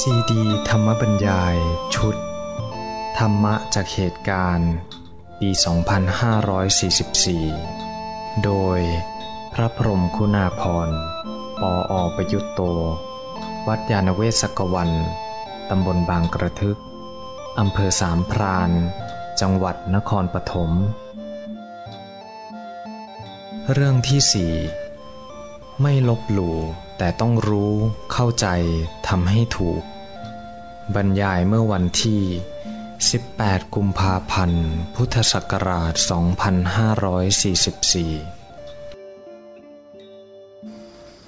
ซีดีธรรมบรรยาย ชุด ธรรมะจากเหตุการณ์ ปี 2544 โดยพระพรมคุณาพรปออประยุตโต วัดยาณเวศกวัน ตำบลบางกระทึก อำเภอสามพราน จังหวัดนครปฐม เรื่องที่สี่ ไม่ลบหลู่แต่ต้องรู้เข้าใจทำให้ถูก บรรยายเมื่อวันที่ 18 กุมภาพันธ์ พุทธศักราช 2544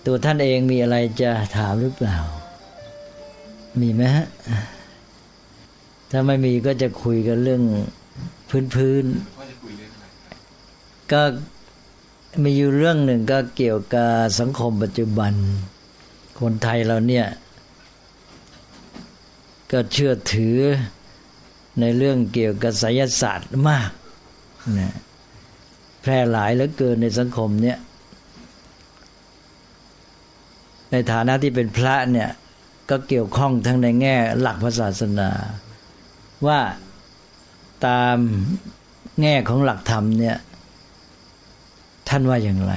ตัวท่านเองมีอะไรจะถามหรือเปล่า มีไหมฮะ ถ้าไม่มีก็จะคุยกันเรื่องพื้นๆก็ มีอยู่เรื่องหนึ่งก็เกี่ยวกับสังคมปัจจุบัน คนไทยเราเนี่ย ก็เชื่อถือในเรื่องเกี่ยวกับไสยศาสตร์มากนะแพร่หลายเหลือเกินในสังคมเนี่ย ในฐานะที่เป็นพระเนี่ย ก็เกี่ยวข้องทั้งในแง่หลักพระศาสนา ว่าตามแง่ของหลักธรรมเนี่ย ท่านว่าอย่างไร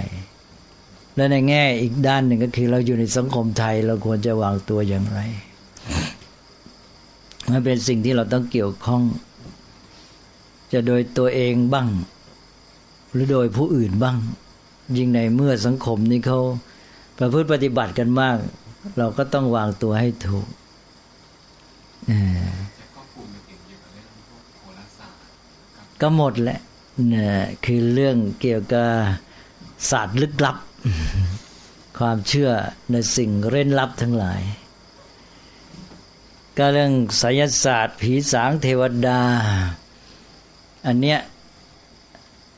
และในแง่อีกด้านหนึ่งก็คือ เราอยู่ในสังคมไทย เราควรจะวางตัวอย่างไรมันเป็นสิ่งที่เราต้องเกี่ยวข้อง จะโดยตัวเองบ้าง หรือโดยผู้อื่นบ้าง ยิ่งในเมื่อสังคมนี้เขาประพฤติปฏิบัติกันมาก เราก็ต้องวางตัวให้ถูกก็หมดแหละนี่คือเรื่องเกี่ยวกับ ศาสตร์ลึกลับ ความเชื่อในสิ่งเร้นลับทั้งหลาย ก็เรื่องไสยศาสตร์ผีสางเทวดา อันเนี้ย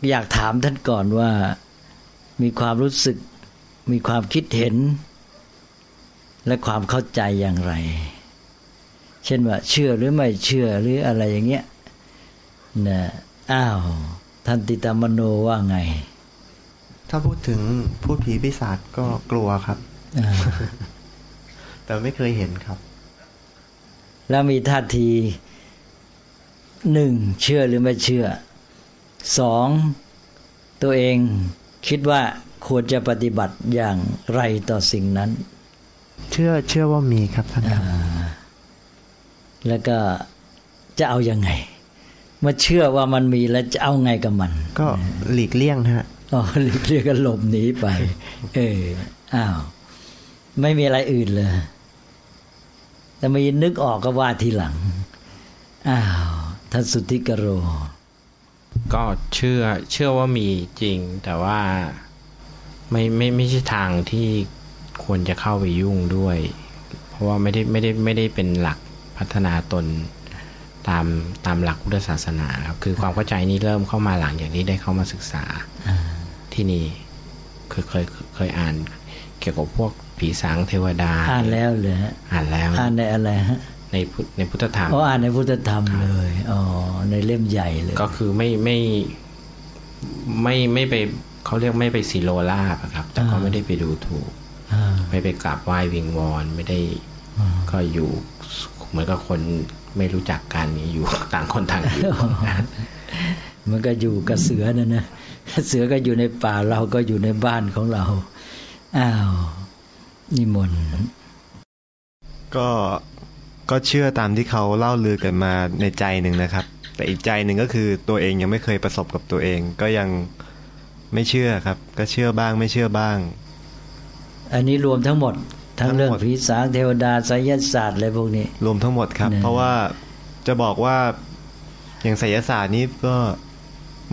อยากถามท่านก่อนว่ามีความรู้สึกมีความคิดเห็น และความเข้าใจอย่างไร เช่นว่าเชื่อหรือไม่เชื่อหรืออะไรอย่างเงี้ยนะอ้าวท่านติตามโนว่าไง ถ้าพูดถึงพูดผีปีศาจก็กลัวครับแต่ไม่เคยเห็นครับ แล้วมีท่าทีหนึ่งเชื่อหรือไม่เชื่อสองตัวเองคิดว่าควรจะปฏิบัติอย่างไรต่อสิ่งนั้น เชื่อเชื่อว่ามีครับท่านครับแล้วก็จะเอาอยัางไงมื่อเชื่อว่ามันมีแล้วจะเอาไงกับมัน ก็หลีกเลี่ยงฮะ อ๋อหลีกเลี่ยงก็หลบหนีไป เอออ้าว ไม่มีอะไรอื่นเลยแต่มีนึกออกก็ว่าทีหลัง อ้าวท่านสุทธิกโร ก็เชื่อ เชื่อว่ามีจริง แต่ว่าไม่ไม่ไม่ใช่ทางที่ควรจะเข้าไปยุ่งด้วย เพราะว่าไม่ได้ไม่ได้ไม่ได้เป็นหลักพัฒนาตนตามตามหลักพุทธศาสนาครับ คือความเข้าใจนี้เริ่มเข้ามาหลังอย่างนี้ได้เข้ามาศึกษา ที่นี่เคยเคยเคยอ่าน เกี่ยวกับพวกผีสางเทวดา อ่านแล้วเลยอ่านแล้วอ่านในอะไรฮะในในพุทธธรรมอ๋ออ่านในพุทธธรรมเลยอ๋อในเล่มใหญ่เลย ก็คือไม่ไม่ไม่ไม่ไปเขาเรียกไม่ไปสีโลลาบครับ แต่ก็ไม่ได้ไปดูถูกไม่ไปกราบไหว้วิงวอนไม่ได้ก็อยู่เหมือนกับคนไม่รู้จักกันอยู่ต่างคนต่างอยู่มันก็อยู่กับเสือนั่นนะ เสือก็อยู่ในป่าเราก็อยู่ในบ้านของเรา อ้าว นิมนต์ก็ก็เชื่อตามที่เขาเล่าลือกันมาในใจหนึ่งนะครับ แต่อีกใจหนึ่งก็คือตัวเองยังไม่เคยประสบกับตัวเอง ก็ยังไม่เชื่อครับ ก็เชื่อบ้างไม่เชื่อบ้าง อันนี้รวมทั้งหมด ทั้งเรื่องผีสางเทวดาไสยศาสตร์อะไรพวกนี้ รวมทั้งหมดครับ เพราะว่าจะบอกว่าอย่างไสยศาสตร์นี้ก็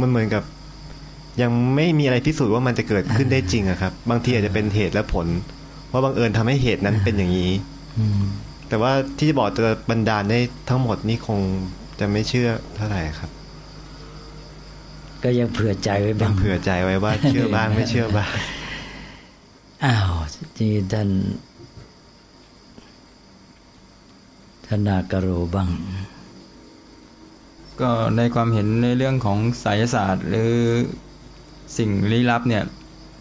มันเหมือนกับ ยังไม่มีอะไรพิสูจน์ว่ามันจะเกิดขึ้นได้จริงอะครับ บางทีอาจจะเป็นเหตุและผล ว่าบังเอิญทำให้เหตุนั้นเป็นอย่างนี้แต่ว่าที่จะบอกจะบรรดาลได้ทั้งหมดนี่คงจะไม่เชื่อเท่าไหร่ครับ ก็ยังเผื่อใจไว้บ้างเผื่อใจไว้ว่าเชื่อบ้างไม่เชื่อบ้างอ้าวที่ท่านธนากโรบ้างก็ในความเห็นในเรื่องของไสยศาสตร์หรือ สิ่งลี้ลับเนี่ย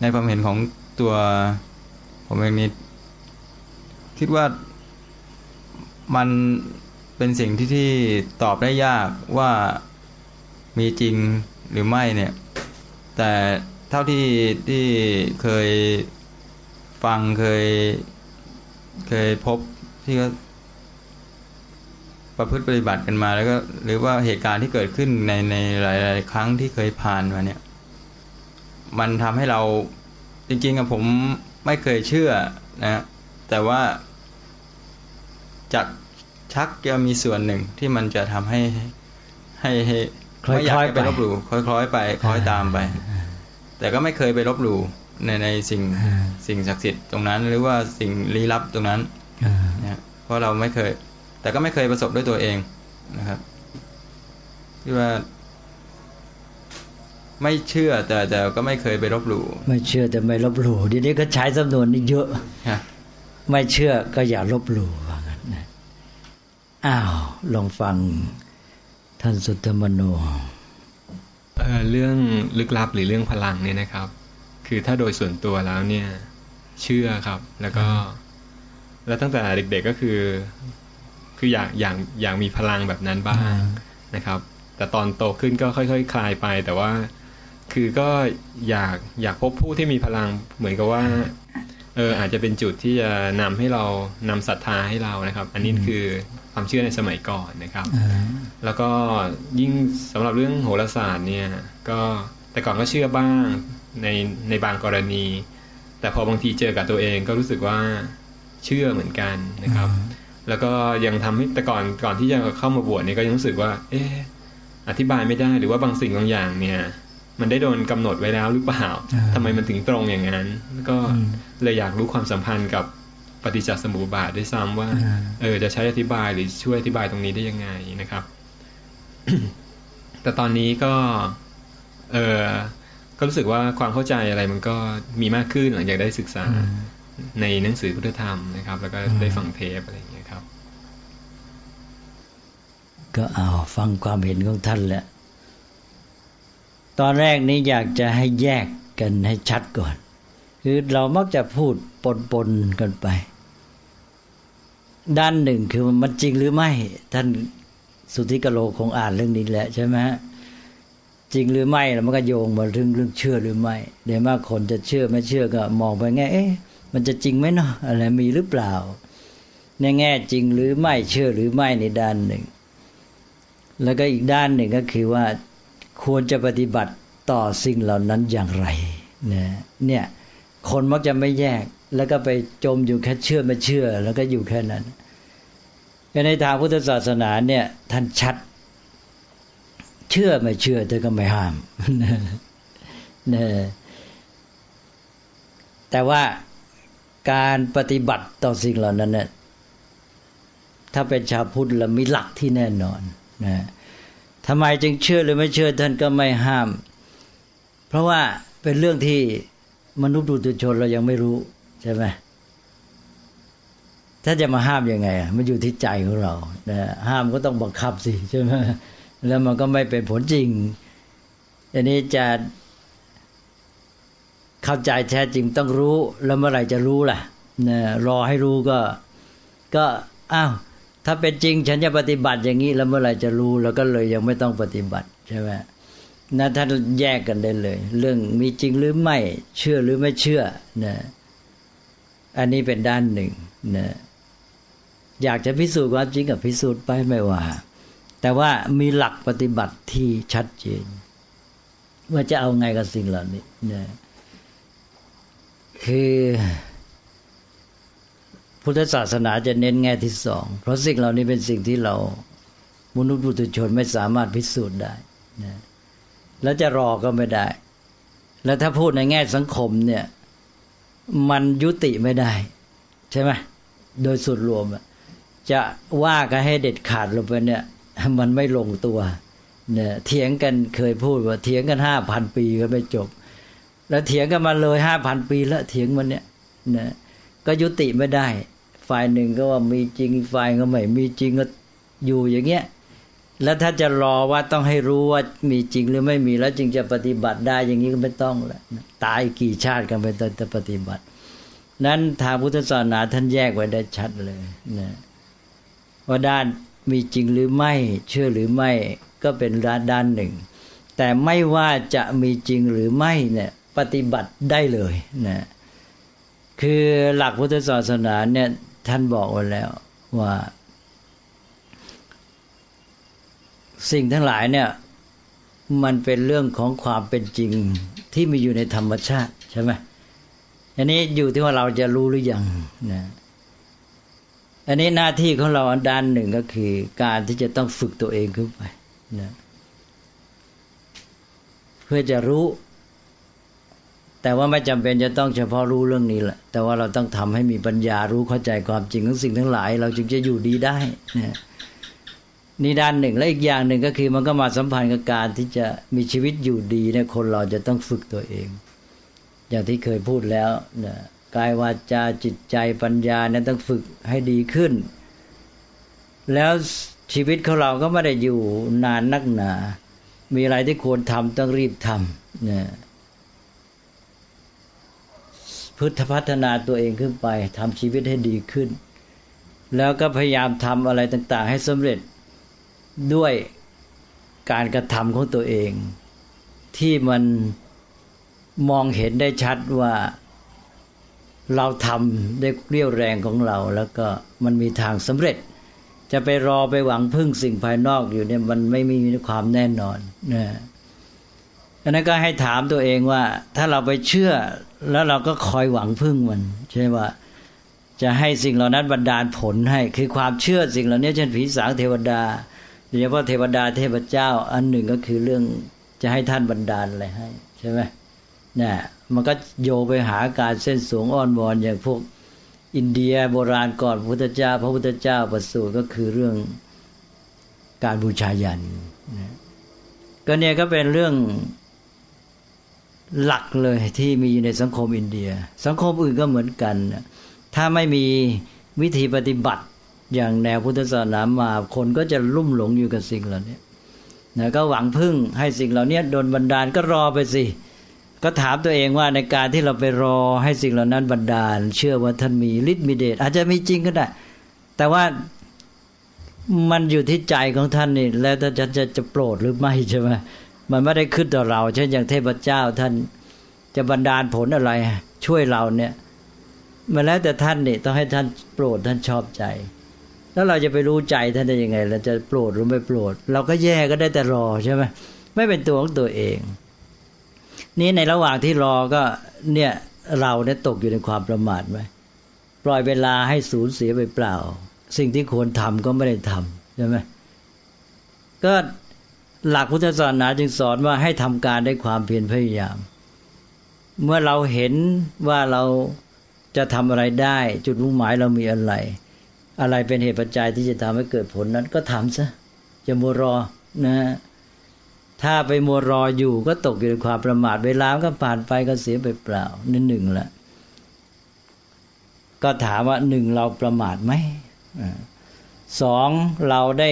ในความเห็นของตัวผมเองนี่คิดว่ามันเป็นสิ่งที่ที่ตอบได้ยากว่ามีจริงหรือไม่เนี่ย แต่เท่าที่ที่เคยฟังเคยเคยพบที่ก็ประพฤติปฏิบัติกันมาแล้วก็หรือว่าเหตุการณ์ที่เกิดขึ้นในในหลาย ๆ ครั้งที่เคยผ่านมาเนี่ย มันทำให้เราจริงๆอะผมไม่เคยเชื่อนะแต่ว่าจากชักจะมีส่วนหนึ่งที่มันจะทำให้ให้ให้ไม่อยากไปลบหลู่คล้อยๆ ไปคล้อยตามไป แต่ก็ไม่เคยไปลบหลู่ในในสิ่งสิ่งศักดิ์สิทธิ์ตรงนั้น หรือว่าสิ่งลี้ลับตรงนั้นนะเพราะเราไม่เคย แต่ก็ไม่เคยประสบด้วยตัวเองนะครับที่ว่า ไม่เชื่อแต่แต่ก็ไม่เคยไปลบหลู่ไม่เชื่อแต่ไม่ลบหลู่ทีนี้ก็ใช้จำนวนนี้เยอะไม่เชื่อก็อย่าลบหลู่ว่างั้นนะอ้าวลองฟังท่านสุตมโนเเรื่องลึกลับหรือเรื่องพลังเนี่ยนะครับ คือถ้าโดยส่วนตัวแล้วเนี่ย เชื่อครับ แล้วก็ แล้วตั้งแต่เด็ก ๆก็คือ คืออยากอยากอยากมีพลังแบบนั้นบ้างนะครับ แต่ตอนโตขึ้นก็ค่อย ๆ คลายไป แต่ว่า คือก็อยากอยากพบผู้ที่มีพลังเหมือนกับว่าเอออาจจะเป็นจุดที่จะนำให้เรานำศรัทธาให้เรานะครับ อันนี้คือความเชื่อในสมัยก่อนนะครับ แล้วก็ยิ่งสำหรับเรื่องโหราศาสตร์เนี่ย ก็แต่ก่อนก็เชื่อบ้างในในบางกรณี แต่พอบางทีเจอกับตัวเองก็รู้สึกว่าเชื่อเหมือนกันนะครับ แล้วก็ยังทำให้แต่ก่อนก่อนที่จะเข้ามาบวชเนี่ยก็ยังรู้สึกว่า เอออธิบายไม่ได้หรือว่าบางสิ่งบางอย่างเนี่ย มันได้โดนกำหนดไว้แล้วหรือเปล่าทำไมมันถึงตรงอย่างนั้น ก็เลยอยากรู้ความสัมพันธ์กับปฏิจจสมุปบาทได้ซ้ำว่า เออ จะใช้อธิบายหรือช่วยอธิบายตรงนี้ได้ยังไงนะครับ แต่ตอนนี้ก็ เออก็รู้สึกว่าความเข้าใจอะไรมันก็มีมากขึ้นหลังจากได้ศึกษาในหนังสือพุทธธรรมนะครับ แล้วก็ได้ฟังเทปอะไรอย่างเงี้ยครับ ก็เอาฟังความเห็นของท่านแหละ ตอนแรกนี้อยากจะให้แยกกันให้ชัดก่อน คือเรามักจะพูดปนๆกันไป ด้านหนึ่งคือมันจริงหรือไม่ ท่านสุธิกโลคงอ่านเรื่องนี้แหละใช่ไหมจริงหรือไม่แล้วมันก็โยงมาเรื่องเรื่องเชื่อหรือไม่เดี๋ยวมากคนจะเชื่อไม่เชื่อก็มองไปแง่เอ๊ะมันจะจริงไหมเนาะอะไรมีหรือเปล่า ในแง่จริงหรือไม่เชื่อหรือไม่ในด้านหนึ่ง แล้วก็อีกด้านหนึ่งก็คือว่า ควรจะปฏิบัติต่อสิ่งเหล่านั้นอย่างไรเนี่ยเนี่ยคนมักจะไม่แยก แล้วก็ไปจมอยู่แค่เชื่อไม่เชื่อ แล้วก็อยู่แค่นั้นในทางพุทธศาสนาเนี่ยท่านชัด เชื่อไม่เชื่อเธอก็ไม่ห้ามนะแต่ว่าการปฏิบัติต่อสิ่งเหล่านั้นเนี่ยถ้าเป็นชาวพุทธแล้วมีหลักที่แน่นอนนะ ทำไมจึงเชื่อหรือไม่เชื่อท่านก็ไม่ห้าม เพราะว่าเป็นเรื่องที่มนุษย์ดุจชนเรายังไม่รู้ใช่ไหมถ้าจะมาห้ามยังไงอะมันอยู่ที่ใจของเรานะห้ามก็ต้องบังคับสิใช่ไหมแล้วมันก็ไม่เป็นผลจริงอันนี้จะเข้าใจแท้จริงต้องรู้ แล้วเมื่อไหร่จะรู้ล่ะนะรอให้รู้ก็ ก็อ้าว ถ้าเป็นจริงฉันจะปฏิบัติอย่างนี้แล้วเมื่อไหร่จะรู้แล้วก็เลยยังไม่ต้องปฏิบัติใช่ไหมนะท่านแยกกันได้เลย เรื่องมีจริงหรือไม่เชื่อหรือไม่เชื่อนะอันนี้เป็นด้านหนึ่งนะอยากจะพิสูจน์ความจริงกับพิสูจน์ไปไม่ว่า แต่ว่ามีหลักปฏิบัติที่ชัดเจน ว่าจะเอาไงกับสิ่งเหล่านี้นะคือ พุทธศาสนาจะเน้นแง่ที่สอง เพราะสิ่งเหล่านี้เป็นสิ่งที่เรามนุษย์ปุถุชนไม่สามารถพิสูจน์ได้นะแล้วจะรอก็ไม่ได้ แล้วถ้าพูดในแง่สังคมเนี่ย มันยุติไม่ได้ ใช่ไหมโดยสุดรวมจะว่ากันให้เด็ดขาดลงไปเนี่ย มันไม่ลงตัวเนี่ยเถียงกันเคยพูดว่าเถียงกันห้าพันปีก็ไม่จบ แล้วเถียงกันมาเลยห้าพันปีแล้วเถียงมันเนี่ยนะก็ยุติไม่ได้ ฝ่ายหนึ่งก็ว่ามีจริงฝ่ายก็ไม่มีจริงก็อยู่อย่างเงี้ยแล้วถ้าจะรอว่าต้องให้รู้ว่ามีจริงหรือไม่มีแล้วจึงจะปฏิบัติได้อย่างนี้ก็ไม่ต้องแล้วตายกี่ชาติกันไปตอนจะปฏิบัติ นั้นทางพุทธศาสนาท่านแยกไว้ได้ชัดเลยนะว่าด้านมีจริงหรือไม่ เชื่อหรือไม่ก็เป็นด้านด้านหนึ่ง แต่ไม่ว่าจะมีจริงหรือไม่เนี่ยปฏิบัติได้เลยนะคือหลักพุทธศาสนาเนี่ย ท่านบอกไว้แล้วว่า สิ่งทั้งหลายเนี่ย มันเป็นเรื่องของความเป็นจริงที่มีอยู่ในธรรมชาติใช่ไหมอันนี้อยู่ที่ว่าเราจะรู้หรือยังนะอันนี้หน้าที่ของเราด้านหนึ่งก็คือ การที่จะต้องฝึกตัวเองขึ้นไปนะเพื่อจะรู้ แต่ว่าไม่จำเป็นจะต้องเฉพาะรู้เรื่องนี้แหละ แต่ว่าเราต้องทำให้มีปัญญารู้เข้าใจความจริงของสิ่งทั้งหลาย เราจึงจะอยู่ดีได้นะนี่ด้านหนึ่งและอีกอย่างหนึ่งก็คือมันก็มาสัมพันธ์กับการที่จะมีชีวิตอยู่ดีเนี่ยคนเราจะต้องฝึกตัวเอง อย่างที่เคยพูดแล้วนะกายวาจาจิตใจปัญญาเนี่ยต้องฝึกให้ดีขึ้น แล้วชีวิตของเราก็ไม่ได้อยู่นานนักหนา มีอะไรที่ควรทำต้องรีบทำเนี่ย พุทธพัฒนาตัวเองขึ้นไปทำชีวิตให้ดีขึ้น แล้วก็พยายามทำอะไรต่าง ๆ ให้สำเร็จด้วยการกระทำของตัวเอง ที่มันมองเห็นได้ชัดว่า เราทำได้เรี่ยวแรงของเรา แล้วก็มันมีทางสำเร็จ จะไปรอไปหวังพึ่งสิ่งภายนอกอยู่เนี่ยมันไม่มีความแน่นอนนะดังนั้นก็ให้ถามตัวเองว่า ถ้าเราไปเชื่อ แล้วเราก็คอยหวังพึ่งมัน ใช่ว่า จะให้สิ่งเหล่านั้นบันดาลผลให้ คือความเชื่อสิ่งเหล่านี้เช่นผีสางเทวดาโดยเฉพาะเทวดาเทพเจ้า อันหนึ่งก็คือเรื่องจะให้ท่านบันดาลอะไรให้ ใช่ไหมเนี่ยมันก็โยไปหาการเส้นสูงอ้อนวอนอย่างพวกอินเดียโบราณก่อนพระพุทธเจ้า พระพุทธเจ้าประสูติก็คือเรื่องการบูชายันก็เนี่ยก็เป็นเรื่อง หลักเลยที่มีอยู่ในสังคมอินเดีย สังคมอื่นก็เหมือนกัน ถ้าไม่มีวิธีปฏิบัติอย่างแนวพุทธศาสนามาคนก็จะลุ่มหลงอยู่กับสิ่งเหล่านี้นะก็หวังพึ่งให้สิ่งเหล่านี้โดนบันดาลก็รอไปสิ ก็ถามตัวเองว่าในการที่เราไปรอให้สิ่งเหล่านั้นบันดาล เชื่อว่าท่านมีฤทธิ์มีเดชอาจจะมีจริงก็ได้ แต่ว่ามันอยู่ที่ใจของท่านนี่แล้วท่านจะจะจะโปรดหรือไม่ใช่ไหม มันไม่ได้ขึ้นต่อเรา เช่นอย่างเทพเจ้าท่านจะบันดาลผลอะไร ช่วยเราเนี่ยมาแล้วแต่ท่านนี่ต้องให้ท่านโปรดท่านชอบใจ แล้วเราจะไปรู้ใจท่านได้ยังไงเราจะโปรดหรือไม่โปรด เราก็แย่ก็ได้แต่รอใช่ไหมไม่เป็นตัวของตัวเอง นี่ในระหว่างที่รอก็เนี่ยเราเนี่ยตกอยู่ในความประมาทไหมปล่อยเวลาให้สูญเสียไปเปล่า สิ่งที่ควรทำก็ไม่ได้ทำใช่ไหมก็ หลักพุทธศาสนาจึงสอนว่าให้ทำการได้ความเพียรพยายาม เมื่อเราเห็นว่าเราจะทำอะไรได้ จุดมุ่งหมายเรามีอะไร อะไรเป็นเหตุปัจจัยที่จะทำให้เกิดผลนั้นก็ทำซะจะมัวรอนะถ้าไปมัวรออยู่ก็ตกอยู่ในความประมาทเวลาก็ผ่านไปก็เสียไปเปล่านั่นหนึ่งละก็ถามว่าหนึ่งเราประมาทไหมสองเราได้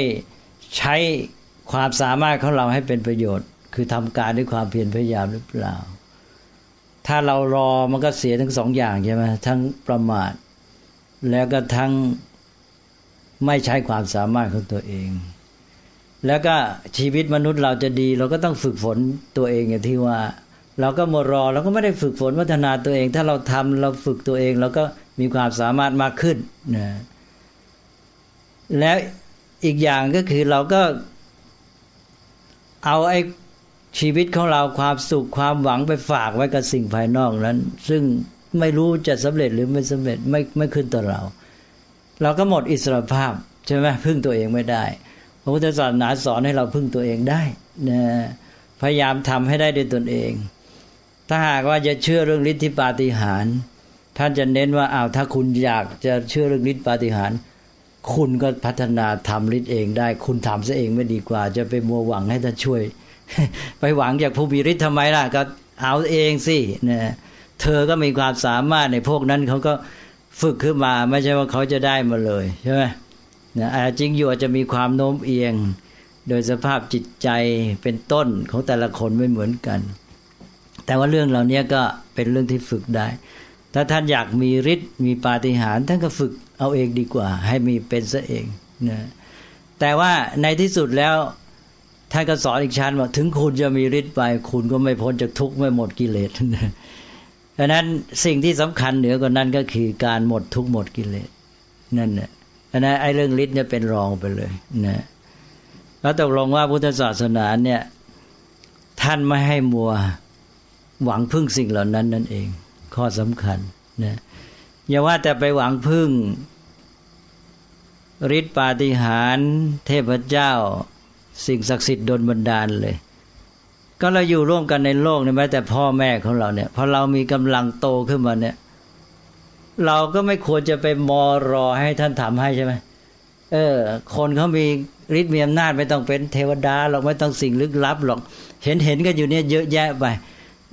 ใช้ ความสามารถของเราให้เป็นประโยชน์ คือทำการด้วยความเพียรพยายามหรือเปล่า ถ้าเรารอมันก็เสียทั้งสองอย่างใช่ไหมทั้งประมาท แล้วก็ทั้งไม่ใช้ความสามารถของตัวเอง แล้วก็ชีวิตมนุษย์เราจะดี เราก็ต้องฝึกฝนตัวเองอย่างที่ว่า เราก็มรอเราก็ไม่ได้ฝึกฝนพัฒนาตัวเอง ถ้าเราทำเราฝึกตัวเอง เราก็มีความสามารถมากขึ้นนะแล้วอีกอย่างก็คือเราก็ เอาไอ้ชีวิตของเราความสุขความหวังไปฝากไว้กับสิ่งภายนอกนั้น ซึ่งไม่รู้จะสำเร็จหรือไม่สำเร็จไม่ไม่ขึ้นต่อเรา เราก็หมดอิสรภาพใช่ไหมพึ่งตัวเองไม่ได้พระพุทธศาสนาสอนให้เราพึ่งตัวเองได้นะพยายามทำให้ได้ด้วยตนเอง ถ้าหากว่าจะเชื่อเรื่องฤทธิปาฏิหาริย์ท่านจะเน้นว่าอ้าวถ้าคุณอยากจะเชื่อเรื่องฤทธิปาฏิหาริย์ คุณก็พัฒนาทำฤทธิ์เองได้ คุณทำซะเองไม่ดีกว่า จะไปมัวหวังให้ท่านช่วย ไปหวังจากผู้มีฤทธิ์ทำไมล่ะ ก็เอาเองสินะเธอก็มีความสามารถในพวกนั้นเขาก็ฝึกขึ้นมาไม่ใช่ว่าเขาจะได้มาเลยใช่ไหมนะจริงอยู่อาจจะมีความโน้มเอียง โดยสภาพจิตใจเป็นต้นของแต่ละคนไม่เหมือนกัน แต่ว่าเรื่องเหล่านี้ก็เป็นเรื่องที่ฝึกได้ ถ้าท่านอยากมีฤทธิ์มีปาฏิหาริย์ท่านก็ฝึก เอาเองดีกว่า ให้มีเป็นซะเองนะแต่ว่าในที่สุดแล้วท่านก็สอนอีกชั้นว่าถึงคุณจะมีฤทธิ์ไป คุณก็ไม่พ้นจากทุกข์ไม่หมดกิเลสดังนั้นสิ่งที่สำคัญเหนือกว่านั้นก็คือการหมดทุกข์หมดกิเลสนั่นแหละดังนั้นไอ้เรื่องฤทธิ์เนี่ยเป็นรองไปเลยนะแล้วตกลงว่าพุทธศาสนาเนี่ย ท่านไม่ให้มัวหวังพึ่งสิ่งเหล่านั้นนั่นเอง ข้อสำคัญนะ อย่าว่าแต่ไปหวังพึ่งฤทธิปาฏิหาริย์เทพเจ้า สิ่งศักดิ์สิทธิ์ดลบันดาลเลย ก็เราอยู่ร่วมกันในโลกนี่แม้แต่พ่อแม่ของเราเนี่ยพอเรามีกำลังโตขึ้นมาเนี่ย เราก็ไม่ควรจะไปมอรอให้ท่านทำให้ใช่ไหมเออ คนเขามีฤทธิ์มีอำนาจไม่ต้องเป็นเทวดาหรอกไม่ต้องสิ่งลึกลับหรอก เห็นเห็นกันอยู่เนี่ยเยอะแยะไป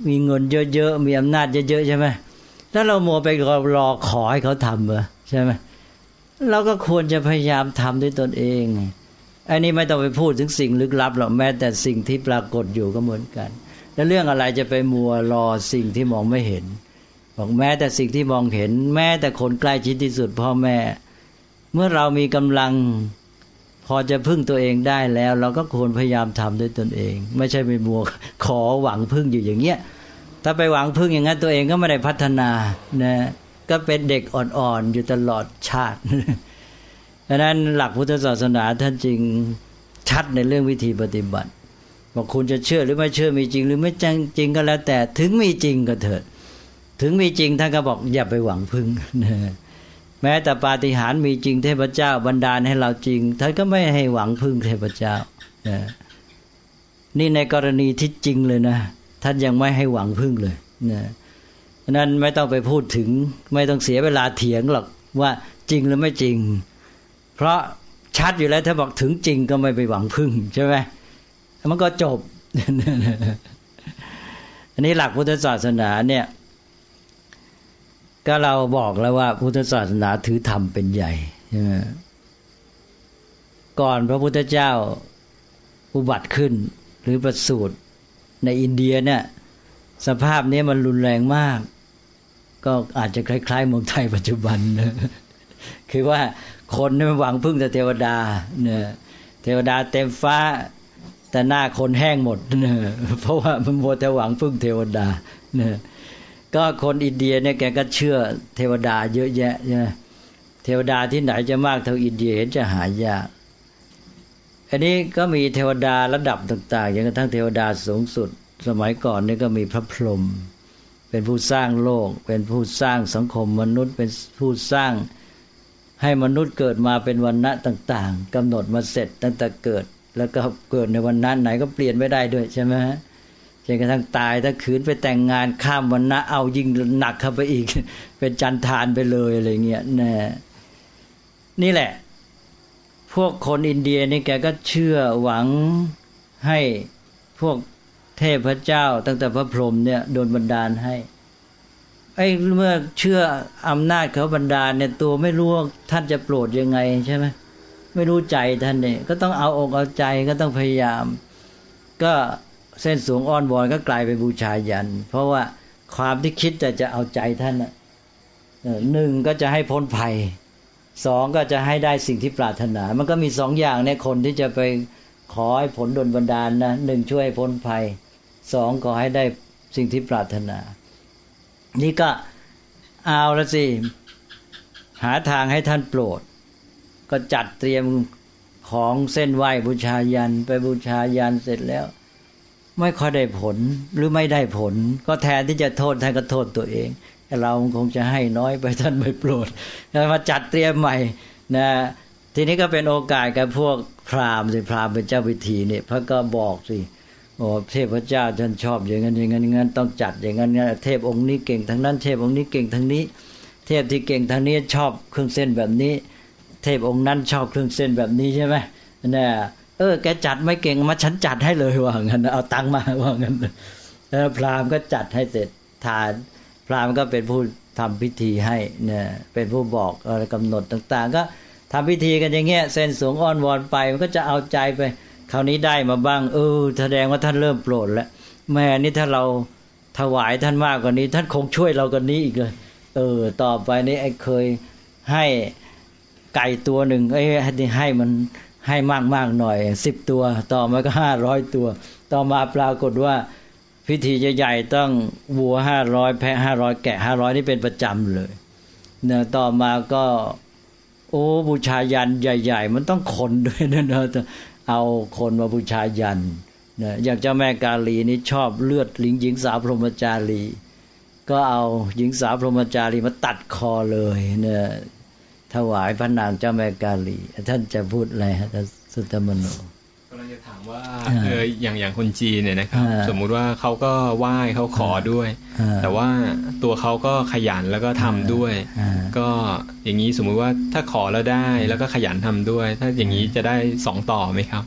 มีเงินเยอะๆมีอำนาจเยอะๆใช่ไหม ถ้าเราโมไปรอขอให้เขาทำเหรอใช่ไหมเราก็ควรจะพยายามทำด้วยตนเอง อันนี้ไม่ต้องไปพูดถึงสิ่งลึกลับหรอกแม้แต่สิ่งที่ปรากฏอยู่ก็เหมือนกัน แล้วเรื่องอะไรจะไปมัวรอสิ่งที่มองไม่เห็น บอกแม้แต่สิ่งที่มองเห็น แม้แต่คนใกล้ชิดที่สุดพ่อแม่ เมื่อเรามีกำลังพอจะพึ่งตัวเองได้แล้ว เราก็ควรพยายามทำด้วยตนเอง ไม่ใช่ไปมัวขอหวังพึ่งอยู่อย่างเงี้ย ถ้าไปหวังพึ่งอย่างนั้นตัวเองก็ไม่ได้พัฒนานะก็เป็นเด็กอ่อนๆอยู่ตลอดชาติดังนั้นหลักพุทธศาสนาท่านจริงชัดในเรื่องวิธีปฏิบัติบอกคุณจะเชื่อหรือไม่เชื่อมีจริง หรือไม่จริงก็แล้ว แต่ถึงมีจริงก็เถิด ถึงมีจริงท่านก็บอกอย่าไปหวังพึ่งแม้แต่ปาฏิหาริย์มีจริงเทพเจ้าบันดาลให้เราจริงท่านก็ไม่ให้หวังพึ่งเทพเจ้านี่ในกรณีที่จริงเลยนะ ท่านยังไม่ให้หวังพึ่งเลยนะนั้นไม่ต้องไปพูดถึง ไม่ต้องเสียเวลาเถียงหรอกว่าจริงหรือไม่จริง เพราะชัดอยู่แล้วถ้าบอกถึงจริงก็ไม่ไปหวังพึ่งใช่ไหมมันก็จบ อันนี้หลักพุทธศาสนาเนี่ย ก็เราบอกแล้วว่าพุทธศาสนาถือธรรมเป็นใหญ่ใก่อนพระพุทธเจ้าอุบัติขึ้นหรือประสูติ ในอินเดียเนี่ยสภาพนี้มันรุนแรงมาก ก็อาจจะคล้ายๆเมืองไทยปัจจุบันนะคือว่าคนไม่หวังพึ่งแต่เทวดาเนี่ยเทวดาเต็มฟ้า แต่หน้าคนแห้งหมดเนี่ยเพราะว่ามันโมแต่หวังพึ่งเทวดาเนี่ยก็คนอินเดียเนี่ยแกก็เชื่อเทวดาเยอะแยะใช่ไหมเทวดาที่ไหนจะมากเท่าอินเดียเห็นจะหายาก อันนี้ก็มีเทวดาระดับต่างๆอย่างกระทั่งเทวดาสูงสุด สมัยก่อนนี่ก็มีพระพรหมเป็นผู้สร้างโลก เป็นผู้สร้างสังคมมนุษย์ เป็นผู้สร้างให้มนุษย์เกิดมาเป็นวันณะต่างๆกำหนดมาเสร็จตั้งแต่เกิด แล้วก็เกิดในวันนั้นไหนก็เปลี่ยนไม่ได้ด้วยใช่ไหมฮะจนกระทั่งตายถ้าขืนไปแต่งงานข้ามวันณะเอายิ่งหนักเข้าไปอีก เป็นจันทานไปเลยอะไรเงี้ยนนี่แหละ วกคนอินเดียนี่แกก็เชื่อหวังให้พวกเทพเจ้า ตั้งแต่พระพรหมเนี่ยโดนบันดาลให้ไอ้เมื่อเชื่ออำนาจเขาบันดาลเนี่ยตัวไม่รู้ท่านจะโปรดยังไงใช่ไหมไม่รู้ใจท่านเนี่ยก็ต้องเอาอกเอาใจก็ต้องพยายาม ก็เส้นสูงอ้อนวอนก็กลายไปบูชายัน เพราะว่าความที่คิดจะจะเอาใจท่านอะหนึ่งก็จะให้พ้นภัย สองก็จะให้ได้สิ่งที่ปรารถนา มันก็มีสองอย่างเนี่ยคนที่จะไปขอให้ผลดลบันดาลนะหนึ่งช่วยพ้นภัยสองก็ให้ได้สิ่งที่ปรารถนา นี่ก็เอาละสิ หาทางให้ท่านโปรด ก็จัดเตรียมของเส้นไหวบูชายันไปบูชายันเสร็จแล้ว ไม่ค่อยได้ผลหรือไม่ได้ผล ก็แทนที่จะโทษท่านก็โทษตัวเอง เราคงจะให้น้อยไปท่านไม่โปรดมาจัดเตรียมใหม่นะทีนี้ก็เป็นโอกาสกับพวกพราหมณ์สิพราหมณ์เป็นเจ้าพิธีเนี่ยพระก็บอกสิโอ้เทพเจ้าท่านชอบอย่างนั้นอย่างนั้นอย่างนั้นต้องจัดอย่างนั้นเทพองค์นี้เก่งทั้งนั้น เทพองค์นี้เก่งทั้งนี้ เทพที่เก่งทั้งนี้ชอบเครื่องเส้นแบบนี้ เทพองค์นั้นชอบเครื่องเส้นแบบนี้ใช่ไหมเนี่ยเออแกจัดไม่เก่งมาฉันจัดให้เลยว่างั้นเอาตังมาว่างั้นแล้วพราหมณ์ก็จัดให้เสร็จทาน พราหมณ์ก็เป็นผู้ทำพิธีให้เนี่ยเป็นผู้บอกอะไรกำหนดต่างๆ ก็ทำพิธีกันอย่างเงี้ยเส้นสูงอ้อนวอนไปมันก็จะเอาใจไป คราวนี้ได้มาบ้างเออแสดงว่าท่านเริ่มโปรดแล้วแม่นี่ถ้าเราถวายท่านมากกว่านี้ ท่านคงช่วยเรากันนี้อีกเลยเออต่อไปนี้ไอ้เคยให้ไก่ตัวหนึ่งเอ้ให้มันให้มากมากหน่อยสิบตัว ต่อมาก็ห้าร้อยตัว ต่อมาปรากฏว่า พิธีใหญ่ๆต้องวัวห้าร้อยแพะห้าร้อยแกะห้าร้อยนี่เป็นประจำเลยเนี่ยต่อมาก็ โอ้บูชายันใหญ่ ๆ มันต้องคนด้วยนะเนาะเอาคนมาบูชายันเนี่ยอย่างเจ้าแม่กาลีนี่ชอบเลือดหลิงหญิงสาวพรหมจารี ก็เอาหญิงสาวพรหมจารีมาตัดคอเลยเนี่ยถวายพระนางเจ้าแม่กาลี ท่านจะพูดอะไรฮะสุตมโน จะถามว่าเอออย่างอย่างคนจีนเนี่ยนะครับ สมมุติว่าเขาก็ไหว้เขาขอด้วย แต่ว่าตัวเขาก็ขยันแล้วก็ทำด้วย ก็อย่างนี้สมมุติว่าถ้าขอแล้วได้แล้วก็ขยันทำด้วย ถ้าอย่างนี้จะได้สองต่อไหมครับ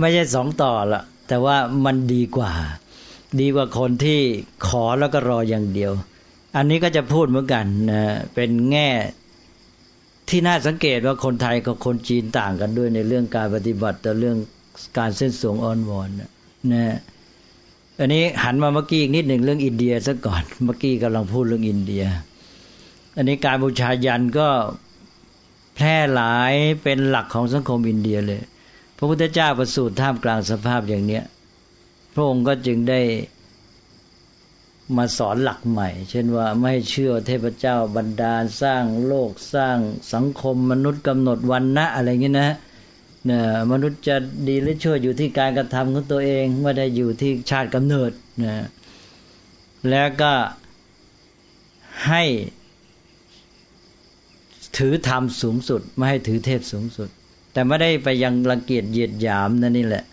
ไม่ใช่สองต่อละแต่ว่ามันดีกว่า ดีกว่าคนที่ขอแล้วก็รออย่างเดียว อันนี้ก็จะพูดเหมือนกันนะเป็นแง่ที่น่าสังเกตว่าคนไทยกับคนจีนต่างกันด้วยในเรื่องการปฏิบัติแต่เรื่อง การเส้นสวงอ้อนวอนนะอันนี้หันมาเมื่อกี้อีกนิดหนึ่งเรื่องอินเดียซะก่อนเมื่อกี้กำลังพูดเรื่องอินเดีย อันนี้การบูชายันก็แพร่หลายเป็นหลักของสังคมอินเดียเลย พระพุทธเจ้าประสูติท่ามกลางสภาพอย่างเนี้ย พระองค์ก็จึงได้มาสอนหลักใหม่ เช่นว่าไม่เชื่อเทพเจ้าบันดาลสร้างโลกสร้างสังคมมนุษย์กำหนดวันนะอะไรเงี้ยนะเนี่ยมนุษย์จะดีหรือชั่วอยู่ที่การกระทำของตัวเองไม่ได้อยู่ที่ชาติกำเนิดนะแล้วก็ให้ถือธรรมสูงสุด ไม่ให้ถือเทพสูงสุด แต่ไม่ได้ไปยังรังเกียจเหยียดหยามนั่นนี่แหละ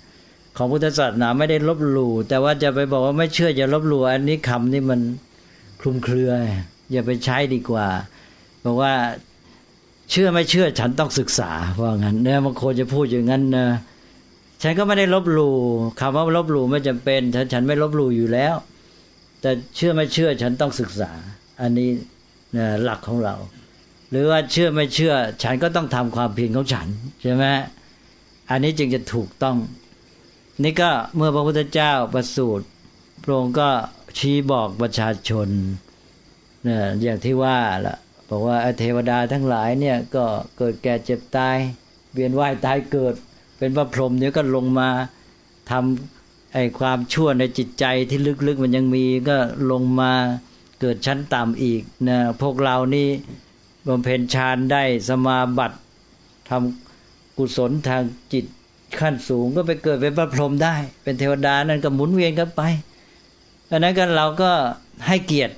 ของพุทธศาสนาไม่ได้ลบหลู่แต่ว่าจะไปบอกว่าไม่เชื่ออย่าลบหลู่อันนี้คำนี่มันคลุมเครือ อย่าไปใช้ดีกว่าบอกว่า เชื่อไม่เชื่อฉันต้องศึกษาว่างั้นเนี่ยบางคนจะพูดอย่างนั้นนะฉันก็ไม่ได้ลบหลู่คำว่าลบหลู่ไม่จำเป็น ฉันฉันไม่ลบหลู่อยู่แล้ว แต่เชื่อไม่เชื่อฉันต้องศึกษา อันนี้นะหลักของเรา หรือว่าเชื่อไม่เชื่อ ฉันก็ต้องทำความเพียรของฉันใช่ไหมอันนี้จึงจะถูกต้อง นี่ก็เมื่อพระพุทธเจ้าประสูติพระองค์ก็ชี้บอกประชาชนเนี่ยอย่างที่ว่าละ บอกว่าเทวดาทั้งหลายเนี่ยก็เกิดแก่เจ็บตาย เวียนว่ายตายเกิด เป็นพระพรหมเนี่ยก็ลงมาทำไอ้ความชั่วในจิตใจที่ลึกๆมันยังมีก็ลงมาเกิดชั้นต่ำอีกนะพวกเรานี่บำเพ็ญฌานได้สมาบัติทำกุศลทางจิตขั้นสูงก็ไปเกิดเป็นพระพรหมได้ เป็นเทวดานั่นก็หมุนเวียนกันไปอันนั้นก็เราก็ให้เกียรติ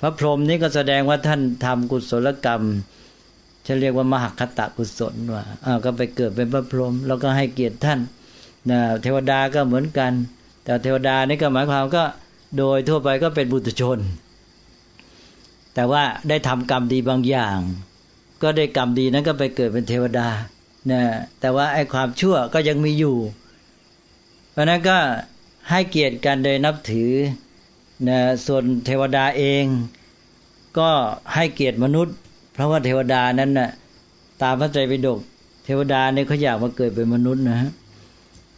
พระพรหมนี่ก็แสดงว่าท่านทำกุศลกรรมจะเรียกว่ามหคตะกุศลว่าอ่าก็ไปเกิดเป็นพระพรหมเราก็ให้เกียรติท่านนะเทวดาก็เหมือนกัน แต่เทวดานี่ก็หมายความก็โดยทั่วไปก็เป็นบุตรชน แต่ว่าได้ทำกรรมดีบางอย่าง ก็ได้กรรมดีนั้นก็ไปเกิดเป็นเทวดานะแต่ว่าไอ้ความชั่วก็ยังมีอยู่ เพราะนั้นก็ให้เกียรติกันโดยนับถือ นะส่วนเทวดาเองก็ให้เกียรติมนุษย์ เพราะว่าเทวดานั้นนะ่ะตามพระใจไปดกเทวดาเนี่ยเขาอยากมาเกิดเป็นมนุษย์นะฮะ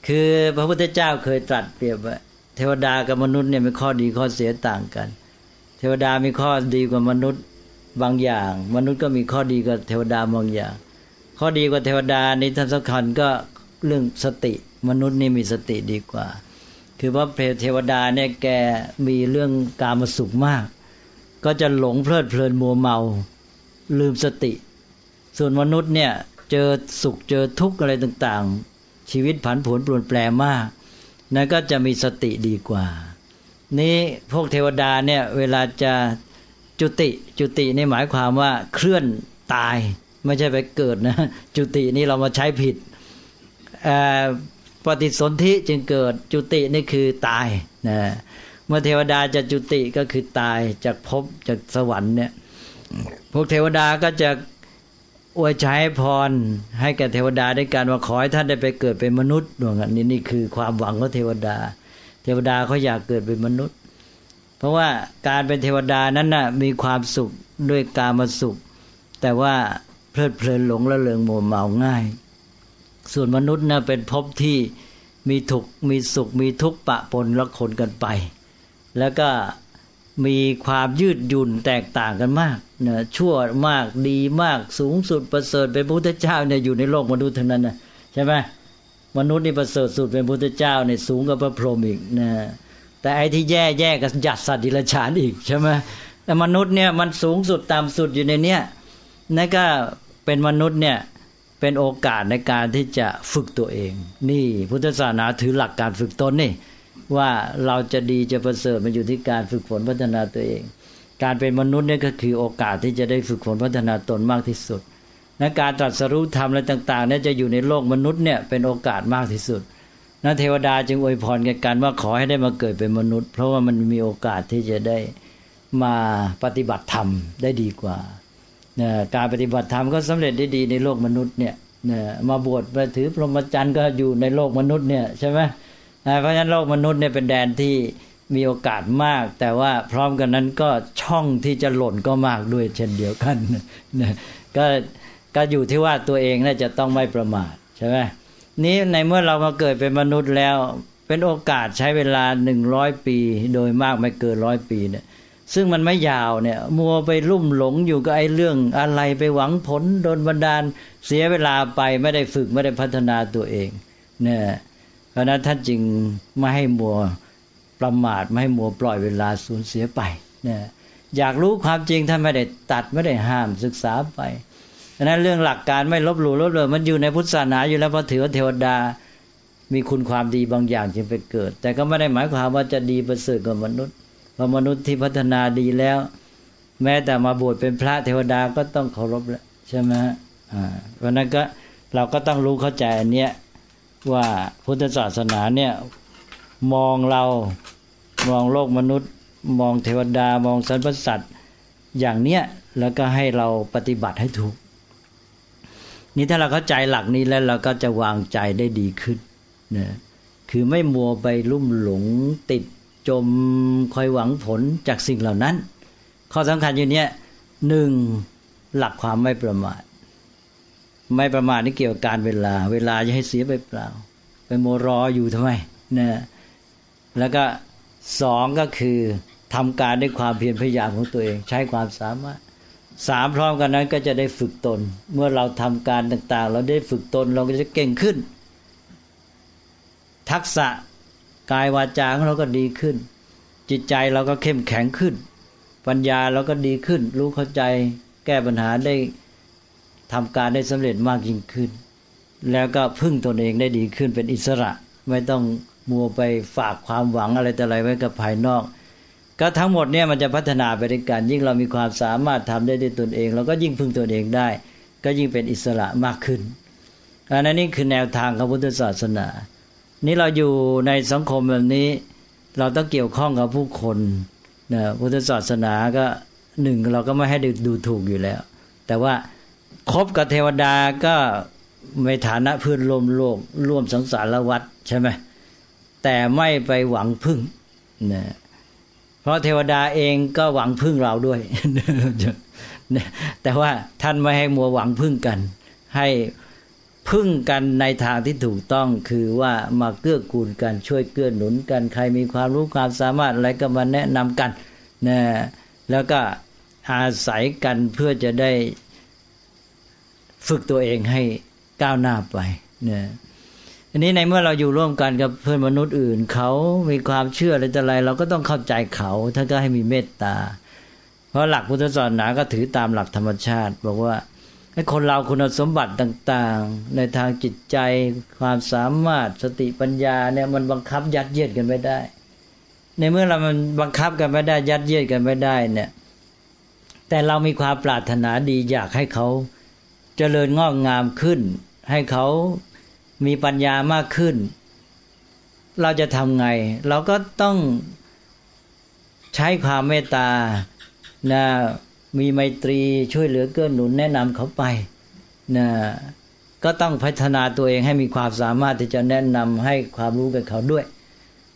คือพระพุทธเจ้าเคยตรัสเปรียบว่าเทวดากับมนุษย์เนี่ยมีข้อดีข้อเสียต่างกัน เทวดามีข้อดีกว่ามนุษย์บางอย่าง มนุษย์ก็มีข้อดีกว่าเทวดาบางอย่าง ข้อดีกว่าเทวดาในท่านสำคัญก็เรื่องสติ มนุษย์นี่มีสติดีกว่า คือว่าเทวดาเนี่ยแกมีเรื่องกามสุขมาก ก็จะหลงเพลิดเพลินมัวเมา ลืมสติ ส่วนมนุษย์เนี่ยเจอสุขเจอทุกข์อะไรต่างๆ ชีวิตผันผวนปลวนแปรมากนั่นก็จะมีสติดีกว่า นี่พวกเทวดาเนี่ยเวลาจะจุติจุตินี่หมายความว่าเคลื่อนตายไม่ใช่ไปเกิดนะ จุตินี่เรามาใช้ผิด ปฏิสนธิจึงเกิดจุตินี่คือตายนะเมื่อเทวดาจะจุติก็คือตายจากภพจากสวรรค์เนี่ยพวกเทวดาก็จะอวยใช้พรให้แก่เทวดาด้วยการว่าขอให้ท่านได้ไปเกิดเป็นมนุษย์ดวงอันนี้นี่คือความหวังของเทวดา เทวดาเขาอยากเกิดเป็นมนุษย์ เพราะว่าการเป็นเทวดานั้นน่ะมีความสุขด้วยกามาสุข แต่ว่าเพลิดเพลินหลงละเลงโมเมาง่าย ส่วนมนุษย์นะเป็นภพที่มีทุกมีสุขมีทุกปะปนละคนกันไป แล้วก็มีความยืดหยุ่นแตกต่างกันมากนะชั่วมากดีมากสูงสุดประเสริฐเป็นพระพุทธเจ้าเนี่ยอยู่ในโลกมนุษย์เทั้งนั้นนะใช่ไหมมนุษย์นี่ประเสริฐสุดเป็นพุทธเจ้าเนี่ยสูงกว่าพระพรหมอีกนะแต่ไอ้ที่แย่แย่กับจัดสัตว์ดิลฉานอีกใช่ไหมแต่มนุษย์เนี่ยมันสูงสุดตามสุดอยู่ในเนี้ยนั่นก็เป็นมนุษย์เนี่ย เป็นโอกาสในการที่จะฝึกตัวเอง นี่พุทธศาสนาถือหลักการฝึกตนนี่ว่าเราจะดีจะประเสริฐมันอยู่ที่การฝึกฝนพัฒนาตัวเอง การเป็นมนุษย์เนี่ยก็คือโอกาสที่จะได้ฝึกฝนพัฒนาตนมากที่สุดและการตรัสรู้ธรรมอะไรต่างๆเนี่ยจะอยู่ในโลกมนุษย์เนี่ยเป็นโอกาสมากที่สุดนันเทวดาจึงอวยพรกันกันว่าขอให้ได้มาเกิดเป็นมนุษย์ เพราะว่ามันมีโอกาสที่จะได้มาปฏิบัติธรรมได้ดีกว่า การปฏิบัติธรรมก็สำเร็จได้ดีในโลกมนุษย์เนี่ยมาบวชมาถือพรหมจรรย์ก็อยู่ในโลกมนุษย์เนี่ยใช่ไหมเพราะฉะนั้นโลกมนุษย์เนี่ยเป็นแดนที่มีโอกาสมาก แต่ว่าพร้อมกันนั้นก็ช่องที่จะหล่นก็มากด้วยเช่นเดียวกันนะก็ก็อยู่ที่ว่าตัวเองน่าจะต้องไม่ประมาทใช่ไหมนี้ในเมื่อเรามาเกิดเป็นมนุษย์แล้ว เป็นโอกาสใช้เวลาหนึ่งร้อยปี โดยมากไม่เกินร้อยปีเนี่ย ซึ่งมันไม่ยาวเนี่ย มัวไปลุ่มหลงอยู่กับไอ้เรื่องอะไรไปหวังผลโดนบันดาลเสียเวลาไปไม่ได้ฝึกไม่ได้พัฒนาตัวเอง เนี่ยเพราะนั้นท่านจึงไม่ให้มัวประมาทไม่ให้มัวปล่อยเวลาสูญเสียไปเนี่ยอยากรู้ความจริงท่านไม่ได้ตัดไม่ได้ห้ามศึกษาไปราะนั้นเรื่องหลักการไม่ลบหลู่ลบเลือมันอยู่ในพุทธศาสนาอยู่แล้วเพราะถือว่าเทวดามีคุณความดีบางอย่างจึงไปเกิด แต่ก็ไม่ได้หมายความว่าจะดีประเสริฐกว่ามนุษย์ พราะมนุษย์ที่พัฒนาดีแล้ว แม้แต่มาบวชเป็นพระเทวดาก็ต้องเคารพแล้วใช่ไหมอ่าเพราะนั้นก็เราก็ต้องรู้เข้าใจอันเนี้ยว่าพุทธศาสนาเนี่ยมองเรามองโลกมนุษย์ มองเทวดามองสรรพสัตว์อย่างเนี้ยแล้วก็ให้เราปฏิบัติให้ถูก นี่ถ้าเราเข้าใจหลักนี้แล้วเราก็จะวางใจได้ดีขึ้นนะคือไม่มัวไปลุ่มหลงติด จมคอยหวังผลจากสิ่งเหล่านั้น ข้อสำคัญอยู่เนี้ยหนึ่งหลักความไม่ประมาท ไม่ประมาทนี่เกี่ยวกับการเวลา เวลาจะให้เสียไปเปล่า ไปโมรออยู่ทำไมนะแล้วก็สองก็คือทำการด้วยความเพียรพยายามของตัวเอง ใช้ความสามารถสามพร้อมกันนั้นก็จะได้ฝึกตน เมื่อเราทำการต่าง ๆ เราได้ฝึกตนเราก็จะเก่งขึ้น ทักษะ กายวาจาของเราก็ดีขึ้น จิตใจเราก็เข้มแข็งขึ้น ปัญญาเราก็ดีขึ้น รู้เข้าใจแก้ปัญหาได้ทำการได้สำเร็จมากยิ่งขึ้น แล้วก็พึ่งตนเองได้ดีขึ้นเป็นอิสระ ไม่ต้องมัวไปฝากความหวังอะไรแต่อะไรไว้กับภายนอก ก็ทั้งหมดเนี่ยมันจะพัฒนาไปด้วยกัน ยิ่งเรามีความสามารถทำได้ด้วยตนเอง เราก็ยิ่งพึ่งตนเองได้ ก็ยิ่งเป็นอิสระมากขึ้นอันนั้นนี่คือแนวทางของพุทธศาสนา นี่เราอยู่ในสังคมแบบนี้ เราต้องเกี่ยวข้องกับผู้คนนะพุทธศาสนาก็หนึ่งเราก็ไม่ให้ดูถูกอยู่แล้ว แต่ว่าคบกับเทวดาก็ในฐานะเพื่อนร่วมโลกร่วมสังสารวัฏใช่ไหมแต่ไม่ไปหวังพึ่งนะเพราะเทวดาเองก็หวังพึ่งเราด้วย แต่ว่าท่านไม่ให้มัวหวังพึ่งกัน ให้ พึ่งกันในทางที่ถูกต้องคือว่ามาเกื้อกูลกันช่วยเกื้อหนุนกันใครมีความรู้ความสามารถอะไรก็มาแนะนำกันนะแล้วก็อาศัยกันเพื่อจะได้ฝึกตัวเองให้ก้าวหน้าไปนะอันนี้ในเมื่อเราอยู่ร่วมกันกับเพื่อนมนุษย์อื่น เขามีความเชื่ออะไรต่ออะไรเราก็ต้องเข้าใจเขาท่านก็ให้มีเมตตา เพราะหลักพุทธศาสนาก็ถือตามหลักธรรมชาติ บอกว่า ให้คนเราคุณสมบัติต่างๆ ในทางจิตใจ ความสามารถสติปัญญาเนี่ยมันบังคับยัดเยียดกันไม่ได้ ในเมื่อเรามันบังคับกันไม่ได้ยัดเยียดกันไม่ได้เนี่ย แต่เรามีความปรารถนาดีอยากให้เขาเจริญงอกงามขึ้น ให้เขามีปัญญามากขึ้น เราจะทำไง เราก็ต้องใช้ความเมตตานะ มีไมตรีช่วยเหลือเกื้อหนุนแนะนำเขาไปนะก็ต้องพัฒนาตัวเองให้มีความสามารถที่จะแนะนำให้ความรู้กับเขาด้วย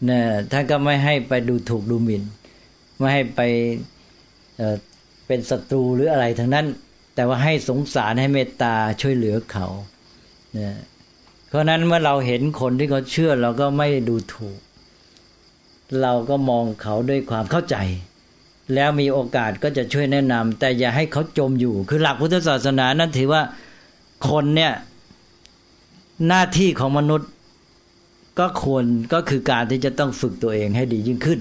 นะท่านก็ไม่ให้ไปดูถูกดูหมิน่น ไม่ให้ไปเเป็นศัตรูหรืออะไรทั้งนั้น แต่ว่าให้สงสารให้เมตตาช่วยเหลือเขานะเพราะนั้นเมื่อเราเห็นคนที่เขาเชื่อเราก็ไม่ดูถูก เราก็มองเขาด้วยความเข้าใจ แล้วมีโอกาสก็จะช่วยแนะนำแต่อย่าให้เขาจมอยู่ คือหลักพุทธศาสนานั้นถือว่าคนเนี่ยหน้าที่ของมนุษย์ก็ควรก็คือการที่จะต้องฝึกตัวเองให้ดียิ่งขึ้น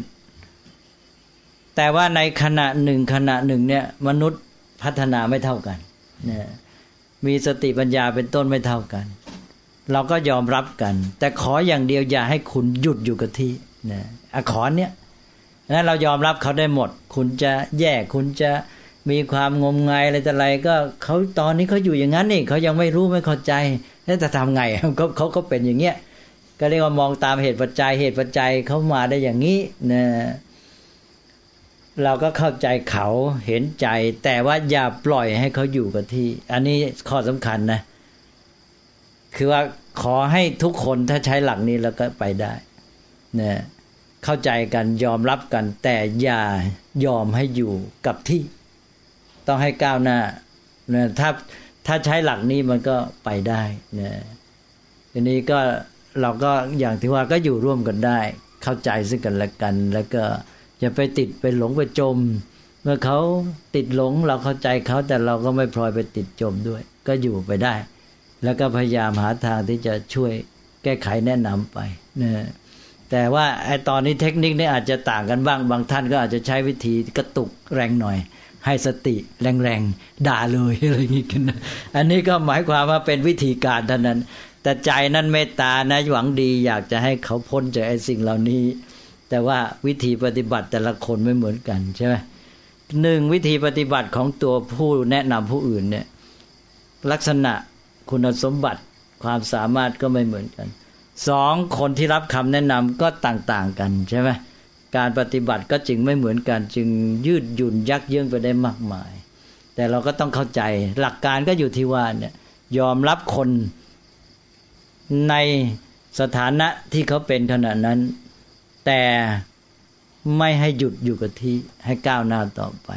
แต่ว่าในขณะหนึ่งขณะหนึ่งเนี่ย มนุษย์พัฒนาไม่เท่ากันเนี่ยมีสติปัญญาเป็นต้นไม่เท่ากัน เราก็ยอมรับกัน แต่ขออย่างเดียวอย่าให้คุณหยุดอยู่กับที่นะอขอเนี้ย นั้นเรายอมรับเขาได้หมด คุณจะแย่คุณจะมีความงมงายอะไรแต่อะไรก็เขาตอนนี้เขาอยู่อย่างนั้นนี่เขายังไม่รู้ไม่เข้าใจแล้วจะทำไงเขาเขาก็เป็นอย่างเงี้ยก็เรียกว่ามองตามเหตุปัจจัยเหตุปัจจัยเขามาได้อย่างนี้นะเราก็เข้าใจเขาเห็นใจ แต่ว่าอย่าปล่อยให้เขาอยู่กับที่ อันนี้ข้อสำคัญนะ คือว่าขอให้ทุกคนถ้าใช้หลักนี้แล้วก็ไปได้นะ เข้าใจกันยอมรับกัน แต่อย่ายอมให้อยู่กับที่ ต้องให้ก้าวหน้านะถ้าถ้าใช้หลักนี้มันก็ไปได้นะทีนี้ก็เราก็อย่างที่ว่าก็อยู่ร่วมกันได้ เข้าใจซึ่งกันและกัน แล้วก็อย่าไปติดไปหลงไปจม เมื่อเขาติดหลงเราเข้าใจเขาแต่เราก็ไม่พลอยไปติดจมด้วย ก็อยู่ไปได้ แล้วก็พยายามหาทางที่จะช่วยแก้ไขแนะนำไปนะ แต่ว่าไอ้ตอนนี้เทคนิคนี่อาจจะต่างกันบ้าง บางท่านก็อาจจะใช้วิธีกระตุกแรงหน่อย ให้สติแรงๆ ด่าเลยอะไรอย่างนี้กันนะอันนี้ก็หมายความว่าเป็นวิธีการเท่านั้น แต่ใจนั้นเมตตานะหวังดีอยากจะให้เขาพ้นจากไอ้สิ่งเหล่านี้ แต่ว่าวิธีปฏิบัติแต่ละคนไม่เหมือนกันใช่ไหมหนึ่งวิธีปฏิบัติของตัวผู้แนะนำผู้อื่นเนี่ยลักษณะคุณสมบัติความสามารถก็ไม่เหมือนกัน สองคนที่รับคำแนะนำก็ต่างๆกันใช่ไหมการปฏิบัติก็จึงไม่เหมือนกันจึงยืดหยุ่นยักเยื้องไปได้มากมาย แต่เราก็ต้องเข้าใจหลักการก็อยู่ที่ว่าเนี่ยยอมรับคนในสถานะที่เขาเป็นขณะนั้น แต่ไม่ให้หยุดอยู่กับที่ให้ก้าวหน้าต่อไป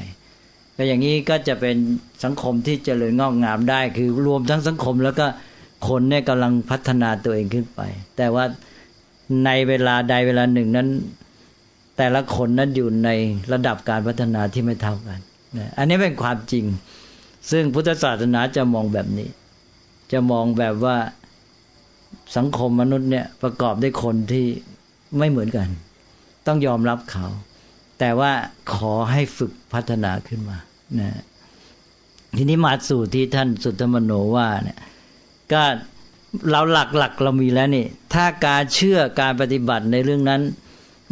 ก็อย่างนี้ก็จะเป็นสังคมที่เจริญงอกงามได้ คือรวมทั้งสังคมแล้วก็ คนเนี่ยกำลังพัฒนาตัวเองขึ้นไป แต่ว่าในเวลาใดเวลาหนึ่งนั้น แต่ละคนนั้นอยู่ในระดับการพัฒนาที่ไม่เท่ากันอันนี้เป็นความจริง ซึ่งพุทธศาสนาจะมองแบบนี้ จะมองแบบว่าสังคมมนุษย์เนี่ยประกอบด้วยคนที่ไม่เหมือนกัน ต้องยอมรับเขา แต่ว่าขอให้ฝึกพัฒนาขึ้นมานะทีนี้มาสู่ที่ท่านสุตมโนว่าเนี่ย ก็เราหลักๆเรามีแล้วนี่ ถ้าการเชื่อการปฏิบัติในเรื่องนั้น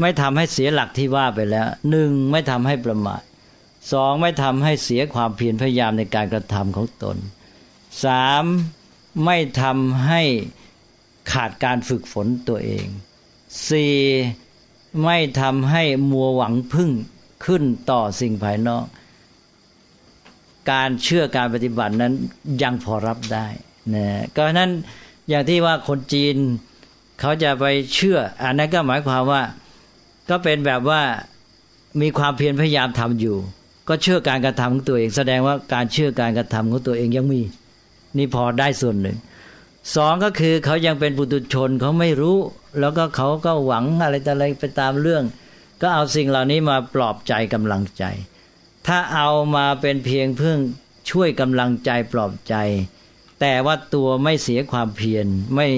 ไม่ทำให้เสียหลักที่ว่าไปแล้วหนึ่งไม่ทำให้ประมาทสองไม่ทำให้เสียความเพียรพยายามในการกระทำของตนสามไม่ทำให้ขาดการฝึกฝนตัวเองสี่ไม่ทำให้มัวหวังพึ่งขึ้นต่อสิ่งภายนอก การเชื่อการปฏิบัตินั้นยังพอรับได้ นะก็นั้นอย่างที่ว่าคนจีนเขาจะไปเชื่อ อันนั้นก็หมายความว่า ก็เป็นแบบว่ามีความเพียรพยายามทำอยู่ ก็เชื่อการกระทำของตัวเอง แสดงว่าการเชื่อการกระทำของตัวเองยังมี นี่พอได้ส่วนหนึ่งสองก็คือเขายังเป็นปุถุชนเขาไม่รู้ แล้วก็เขาก็หวังอะไรแต่อะไรไปตามเรื่อง ก็เอาสิ่งเหล่านี้มาปลอบใจกำลังใจ ถ้าเอามาเป็นเพียงเพื่อช่วยกำลังใจปลอบใจ แต่ว่าตัวไม่เสียความเพียรไม่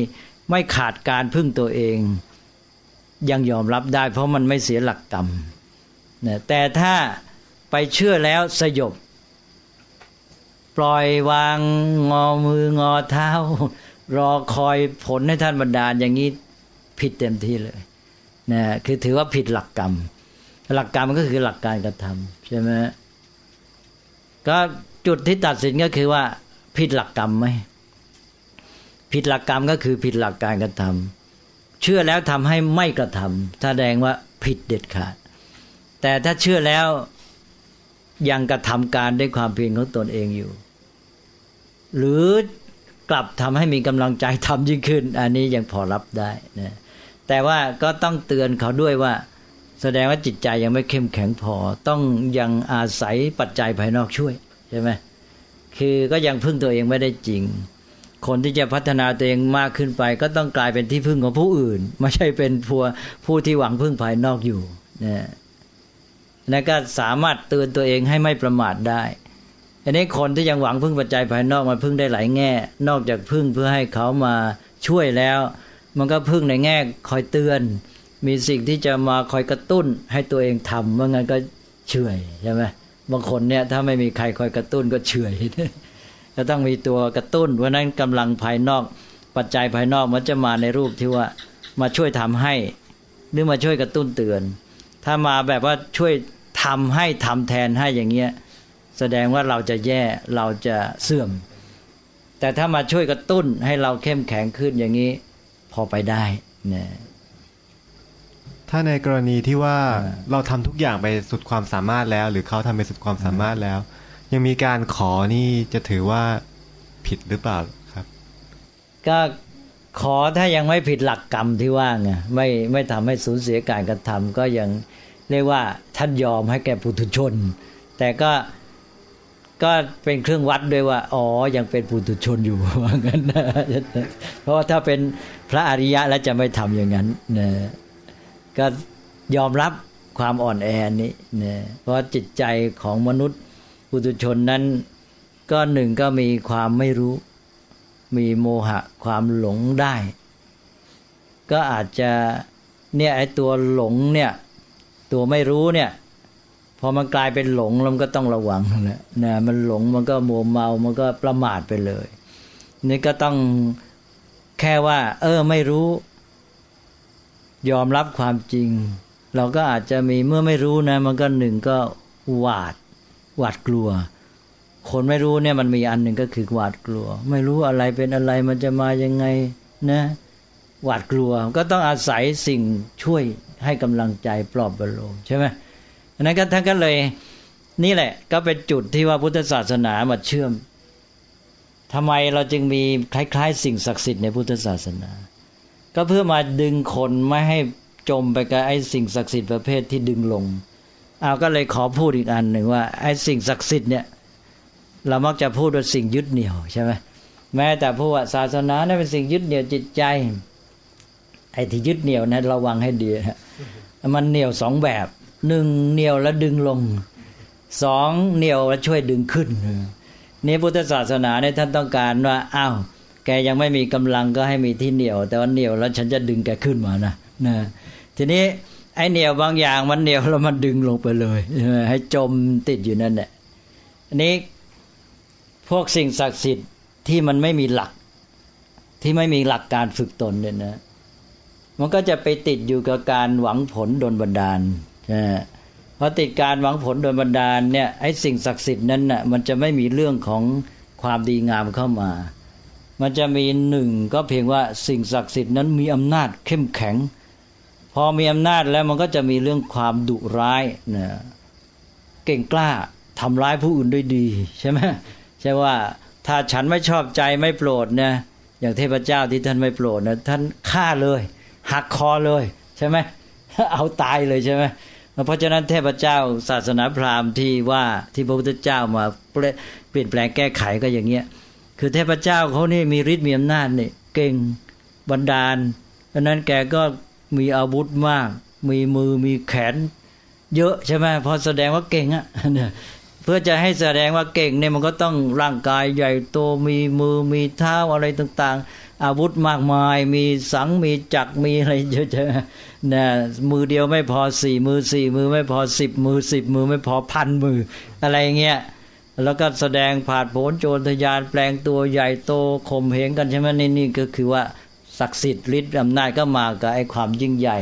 ไม่ขาดการพึ่งตัวเอง ยังยอมรับได้ เพราะมันไม่เสียหลักกรรมแต่ถ้าไปเชื่อแล้วสยบ ปล่อยวางงอมืองอเท้า รอคอยผลให้ท่านบรรดาลอย่างนี้ผิดเต็มที่เลยนะคือถือว่าผิดหลักกรรม หลักกรรมก็คือหลักการกระทำใช่ไหมก็จุดที่ตัดสินก็คือว่า ผิดหลักกรรมไหมผิดหลักกรรมก็คือผิดหลักการกระทำเชื่อแล้วทำให้ไม่กระทำแสดงว่าผิดเด็ดขาด แต่ถ้าเชื่อแล้วยังกระทำการด้วยความเพียรของตนเองอยู่ หรือกลับทำให้มีกำลังใจทำยิ่งขึ้น อันนี้ยังพอรับได้นะแต่ว่าก็ต้องเตือนเขาด้วยว่า แสดงว่าจิตใจยังไม่เข้มแข็งพอ ต้องยังอาศัยปัจจัยภายนอกช่วยใช่ไหม คือก็ยังพึ่งตัวเองไม่ได้จริง คนที่จะพัฒนาตัวเองมากขึ้นไป ก็ต้องกลายเป็นที่พึ่งของผู้อื่น ไม่ใช่เป็นผู้ผู้ที่หวังพึ่งภายนอกอยู่นะนั่นก็สามารถเตือนตัวเองให้ไม่ประมาทได้อันนี้คนที่ยังหวังพึ่งปัจจัยภายนอกมันพึ่งได้หลายแง่ นอกจากพึ่งเพื่อให้เขามาช่วยแล้ว มันก็พึ่งในแง่คอยเตือน มีสิ่งที่จะมาคอยกระตุ้นให้ตัวเองทำเมื่องั้นก็เฉยใช่ไหม บางคนเนี่ยถ้าไม่มีใครคอยกระตุ้นก็เฉยก็ต้องมีตัวกระตุ้นเพราะนั้นกำลังภายนอก ปัจจัยภายนอกมันจะมาในรูปที่ว่ามาช่วยทำให้ หรือมาช่วยกระตุ้นเตือน ถ้ามาแบบว่าช่วยทำให้ทำแทนให้อย่างเงี้ยแสดงว่าเราจะแย่เราจะเสื่อม แต่ถ้ามาช่วยกระตุ้นให้เราเข้มแข็งขึ้นอย่างนี้ พอไปได้นะ ถ้าในกรณีที่ว่าเราทำทุกอย่างไปสุดความสามารถแล้ว หรือเขาทำไปสุดความสามารถแล้ว ยังมีการขอนี่จะถือว่าผิดหรือเปล่าครับ ก็ขอถ้ายังไม่ผิดหลักกรรมที่ว่าไงไม่ไม่ทำให้สูญเสียการกระทำก็ยังเรียกว่าท่านยอมให้แก่ปุถุชน แต่ก็ก็เป็นเครื่องวัดด้วยว่า อ๋อ ยังเป็นปุถุชนอยู่ว่างั้นนะเพราะว่าถ้าเป็นพระอริยะแล้วจะไม่ทำอย่างนั้นนะ ก็ยอมรับความอ่อนแอนี้นะเพราะจิตใจของมนุษย์ปุถุชนนั้น ก็หนึ่งก็มีความไม่รู้ มีโมหะความหลงได้ ก็อาจจะเนี่ยไอ้ตัวหลงเนี่ยตัวไม่รู้เนี่ยพอมันกลายเป็นหลงเราก็ต้องระวังนะนะมันหลงมันก็มัวเมามันก็ประมาทไปเลย นี่ก็ต้องแค่ว่า เออ ไม่รู้ ยอมรับความจริง เราก็อาจจะมีเมื่อไม่รู้นะ มันก็หนึ่งก็หวาดหวาดกลัว คนไม่รู้เนี่ยมันมีอันหนึ่งก็คือหวาดกลัว ไม่รู้อะไรเป็นอะไรมันจะมายังไงนะ หวาดกลัวก็ต้องอาศัยสิ่งช่วยให้กำลังใจปลอบประโลมใช่ไหมนั้นก็ท่านก็เลยนี่แหละ ก็เป็นจุดที่ว่าพุทธศาสนามาเชื่อมทำไมเราจึงมีคล้าย ๆ สิ่งศักดิ์สิทธิ์ในพุทธศาสนา ก็เพื่อมาดึงคนไม่ให้จมไปกับไอ้สิ่งศักดิ์สิทธิ์ประเภทที่ดึงลง เอาก็เลยขอพูดอีกอันหนึ่งว่าไอ้สิ่งศักดิ์สิทธิ์เนี่ย เรามักจะพูดว่าสิ่งยึดเหนี่ยวใช่ไหมแม้แต่ผู้ว่าศาสนาเนี่ยเป็นสิ่งยึดเหนี่ยวจิตใจ ไอ้ที่ยึดเหนี่ยวนะระวังให้ดีมันเหนี่ยวสองแบบหนึ่งเหนี่ยวแล้วดึงลงสองเหนี่ยวแล้วช่วยดึงขึ้นนี่พุทธศาสนาเนี่ยท่านต้องการว่าอ้าว แกยังไม่มีกำลังก็ให้มีที่เหนียว แต่ว่าเหนียวแล้วฉันจะดึงแกขึ้นมานะนะทีนี้ไอ้เหนียวบางอย่างมันเหนียวแล้วมันดึงลงไปเลยให้จมติดอยู่นั่นแหละอันนี้พวกสิ่งศักดิ์สิทธิ์ที่มันไม่มีหลัก ที่ไม่มีหลักการฝึกตนเนี่ยนะ มันก็จะไปติดอยู่กับการหวังผลโดลบันดาลพอติดการหวังผลโดยบันดาลเนี่ยไอ้สิ่งศักดิ์สิทธิ์นั้นน่ะมันจะไม่มีเรื่องของความดีงามเข้ามา มันจะมีหนึ่งก็เพียงว่าสิ่งศักดิ์สิทธิ์นั้นมีอำนาจเข้มแข็ง พอมีอำนาจแล้วมันก็จะมีเรื่องความดุร้ายนะเก่งกล้าทำร้ายผู้อื่นด้วยดี ใช่ไหมใช่ว่าถ้าฉันไม่ชอบใจไม่โปรดนะอย่างเทพเจ้าที่ท่านไม่โปรดนะท่านฆ่าเลย หักคอเลย ใช่ไหมเอาตายเลยใช่ไหมเพราะฉะนั้นเทพเจ้าศาสนาพราหมณ์ที่ว่าที่พระพุทธเจ้ามาเปลี่ยนแปลงแก้ไขก็อย่างเงี้ย คือเทพเจ้าเขานี่มีฤทธิ์มีอำนาจเนี่ยเก่งบันดาลดังนั้นแกก็มีอาวุธมาก มีมือมีแขน เยอะใช่ไหมพอแสดงว่าเก่งอะเนี่ยเพื่อจะให้แสดงว่าเก่งเนี่ยมันก็ต้องร่างกายใหญ่โตมีมือมีเท้าอะไรต่างๆ อาวุธมากมาย มีสังมีจักมีอะไรเยอะๆนะมือเดียวไม่พอสี่มือสี่มือไม่พอสิบมือสิบมือไม่พอพันมืออะไรเงี้ย แล้วก็แสดงผาดโผนโจรทยานแปลงตัวใหญ่โตข่มเหงกันใช่ไหมนี่นี่ก็คือว่าศักดิ์สิทธิ์ฤทธิ์อำนาจก็มากับไอ้ความยิ่งใหญ่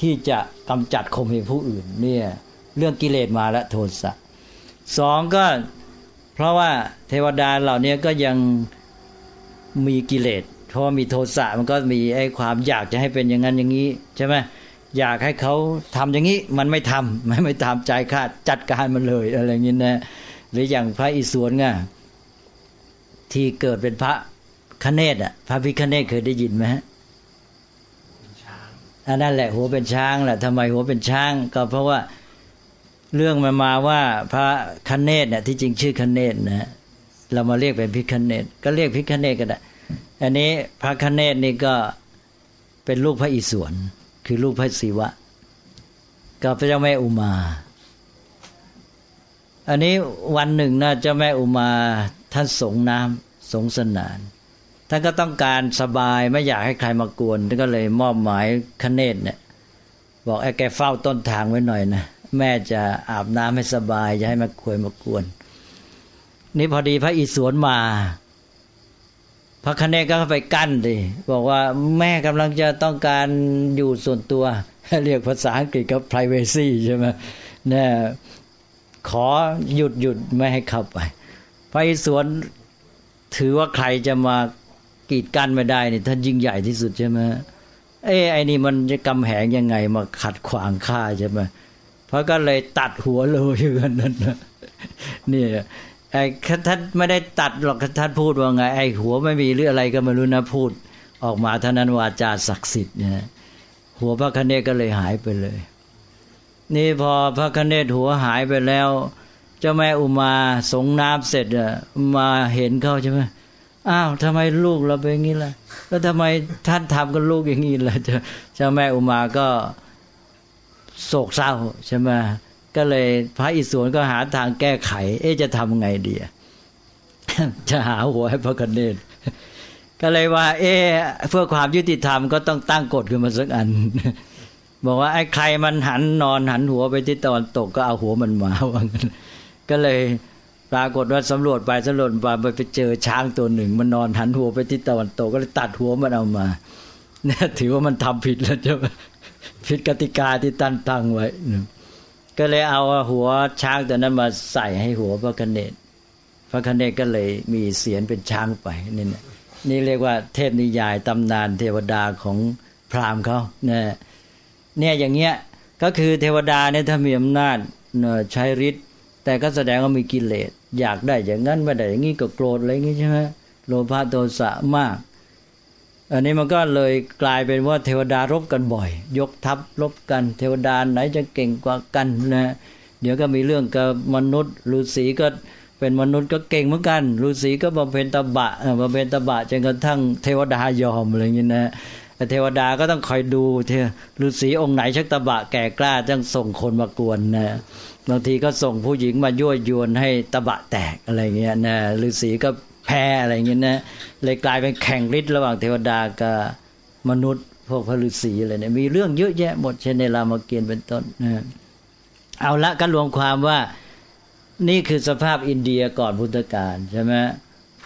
ที่จะกำจัดข่มเหงผู้อื่นเนี่ยเรื่องกิเลสมาและโทสะสองก็เพราะว่าเทวดาเหล่านี้ก็ยังมีกิเลสเพราะมีโทสะมันก็มีไอ้ความอยากจะให้เป็นอย่างนั้นอย่างนี้ใช่ไหมอยากให้เขาทำอย่างนี้มันไม่ทำไม่ไม่ตามใจคาดจัดการมันเลยอะไรอย่างนี้นะ หรืออย่างพระอิศวรไงที่เกิดเป็นพระคเนศอะ พระพิคเนศเคยได้ยินไหมฮะอันนั้นแหละหัวเป็นช้างแหละทำไมหัวเป็นช้าง ก็เพราะว่าเรื่องมันมาว่าพระคเนศเนี่ยที่จริงชื่อคเนศนะเรามาเรียกเป็นพิคเนศก็เรียกพิคเนศก็ได้อันนี้พระคเนศนี่ก็เป็นลูกพระอิศวรคือลูกพระศิวะ กับพระเจ้าแม่อุมา อันนี้วันหนึ่งนะเจ้าแม่อุมาท่านสงน้ำสงสนาน ท่านก็ต้องการสบายไม่อยากให้ใครมากวนท่านก็เลยมอบหมายคเนตเนี่ย บอกไอ้แกเฝ้าต้นทางไว้หน่อยนะแม่จะอาบน้ำให้สบายจะให้มาควยมากวน นี่พอดีพระอิศวรมา พระคเนตก็ไปกั้นดิบอกว่าแม่กำลังจะต้องการอยู่ส่วนตัว เรียกภาษาอังกฤษก็ privacy ใช่ไหมเนี่ย ขอหยุดหยุดไม่ให้เข้าไปพระอิศวรถือว่าใครจะมากีดกันไม่ได้นี่ท่านยิ่งใหญ่ที่สุดใช่ไหมเอ้ไอ้นี่มันจะกำแหงยังไงมาขัดขวางข้าใช่ไหมเพราะก็เลยตัดหัวเลยอย่างนั้นนะนี่ไอ้ท่านไม่ได้ตัดหรอกท่านพูดว่าไง ไอ้หัวไม่มีหรืออะไรก็ไม่รู้นะพูด ออกมาเท่านั้นวาจาศักดิ์สิทธิ์เนี่ยหัวพระคเนศก็เลยหายไปเลย นี่พอพระคเนศหัวหายไปแล้ว เจ้าแม่อุมาสงน้ำเสร็จอะมาเห็นเขาใช่ไหมอ้าวทำไมลูกเราเป็นอย่างนี้ล่ะ แล้วทำไมท่านทำกับลูกอย่างนี้ล่ะเจ้าแม่อุมาก็โศกเศร้าใช่ไหมก็เลยพระอิศวรก็หาทางแก้ไข เอ๊จะทำไงดีจะหาหัวให้พระคเนศก็เลยว่า เอ๊เพื่อความยุติธรรมก็ต้องตั้งกฎขึ้นมาสักอัน บอกว่าไอ้ใครมันหันนอนหันหัวไปที่ตะวันตกก็เอาหัวมันมาว่างั้นก็เลยปรากฏว่าสำรวจไปสำรวจไปไปเจอช้างตัวหนึ่ง มันนอนหันหัวไปทิศตะวันตกก็เลยตัดหัวมันเอามาเนี่ยถือว่ามันทำผิดแล้วใช่ไหมผิดกติกาที่ตั้งตั้งไว้ก็เลยเอาหัวช้างตัวนั้นมาใส่ให้หัวพระคเนศพระคเนศก็เลยมีเสียนเป็นช้างไปนี่นี่เรียกว่าเทพนิยายตำนานเทวดาของพราหมณ์เขาเนี่ย เนี่ยอย่างเงี้ยก็คือเทวดาเนี่ยถ้ามีอำนาจใช้ฤทธิ์แต่ก็แสดงว่ามีกิเลสอยากได้อย่างนั้นไม่ได้อย่างนี้ก็โกรธอะไรอย่างนี้ใช่ไหมโลภะโทสะมาก อันนี้มันก็เลยกลายเป็นว่าเทวดารบกันบ่อย ยกทัพรบกัน เทวดาไหนจะเก่งกว่ากันนะเดี๋ยวก็มีเรื่องกับมนุษย์ฤาษีก็เป็นมนุษย์ก็เก่งเหมือนกันฤาษีก็บำเพ็ญตบะบำเพ็ญตบะจนกระทั่งเทวดายอมอะไรอย่างนี้นะ เทวดาก็ต้องคอยดูเทฤาษีองค์ไหนชักตะบะแก่กล้าต้องส่งคนมากวนนะบางทีก็ส่งผู้หญิงมายั่วยวนให้ตะบะแตกอะไรเงี้ยนะฤาษีก็แพ้อะไรเงี้ยนะเลยกลายเป็นแข่งฤทธิ์ระหว่างเทวดากับมนุษย์พวกพระฤาษีอะไรเนี่ยมีเรื่องเยอะแยะหมดเช่นในรามเกียรติ์เป็นต้นนะเอาละก็รวมความว่านี่คือสภาพอินเดียก่อนพุทธกาลใช่ไหม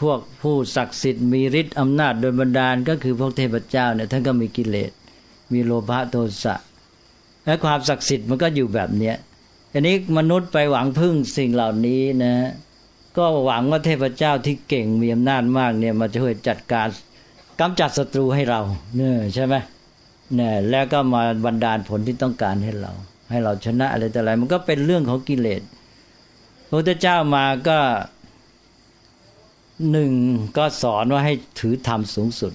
พวกผู้ศักดิ์สิทธิ์มีฤทธิ์อำนาจโดยบันดาลก็คือพวกเทพเจ้าเนี่ยท่านก็มีกิเลส มีโลภะโทสะและความศักดิ์สิทธิ์มันก็อยู่แบบเนี้ยอันนี้มนุษย์ไปหวังพึ่งสิ่งเหล่านี้นะ ก็หวังว่าเทพเจ้าที่เก่งมีอำนาจมากเนี่ยมาช่วยจัดการกำจัดศัตรูให้เราเนี่ยใช่ไหมเนี่ยแล้วก็มาบันดาลผลที่ต้องการให้เรา ให้เราชนะอะไรแต่อะไร มันก็เป็นเรื่องของกิเลสพระพุทธเจ้ามาก็ หนึ่งก็สอนว่าให้ถือธรรมสูงสุด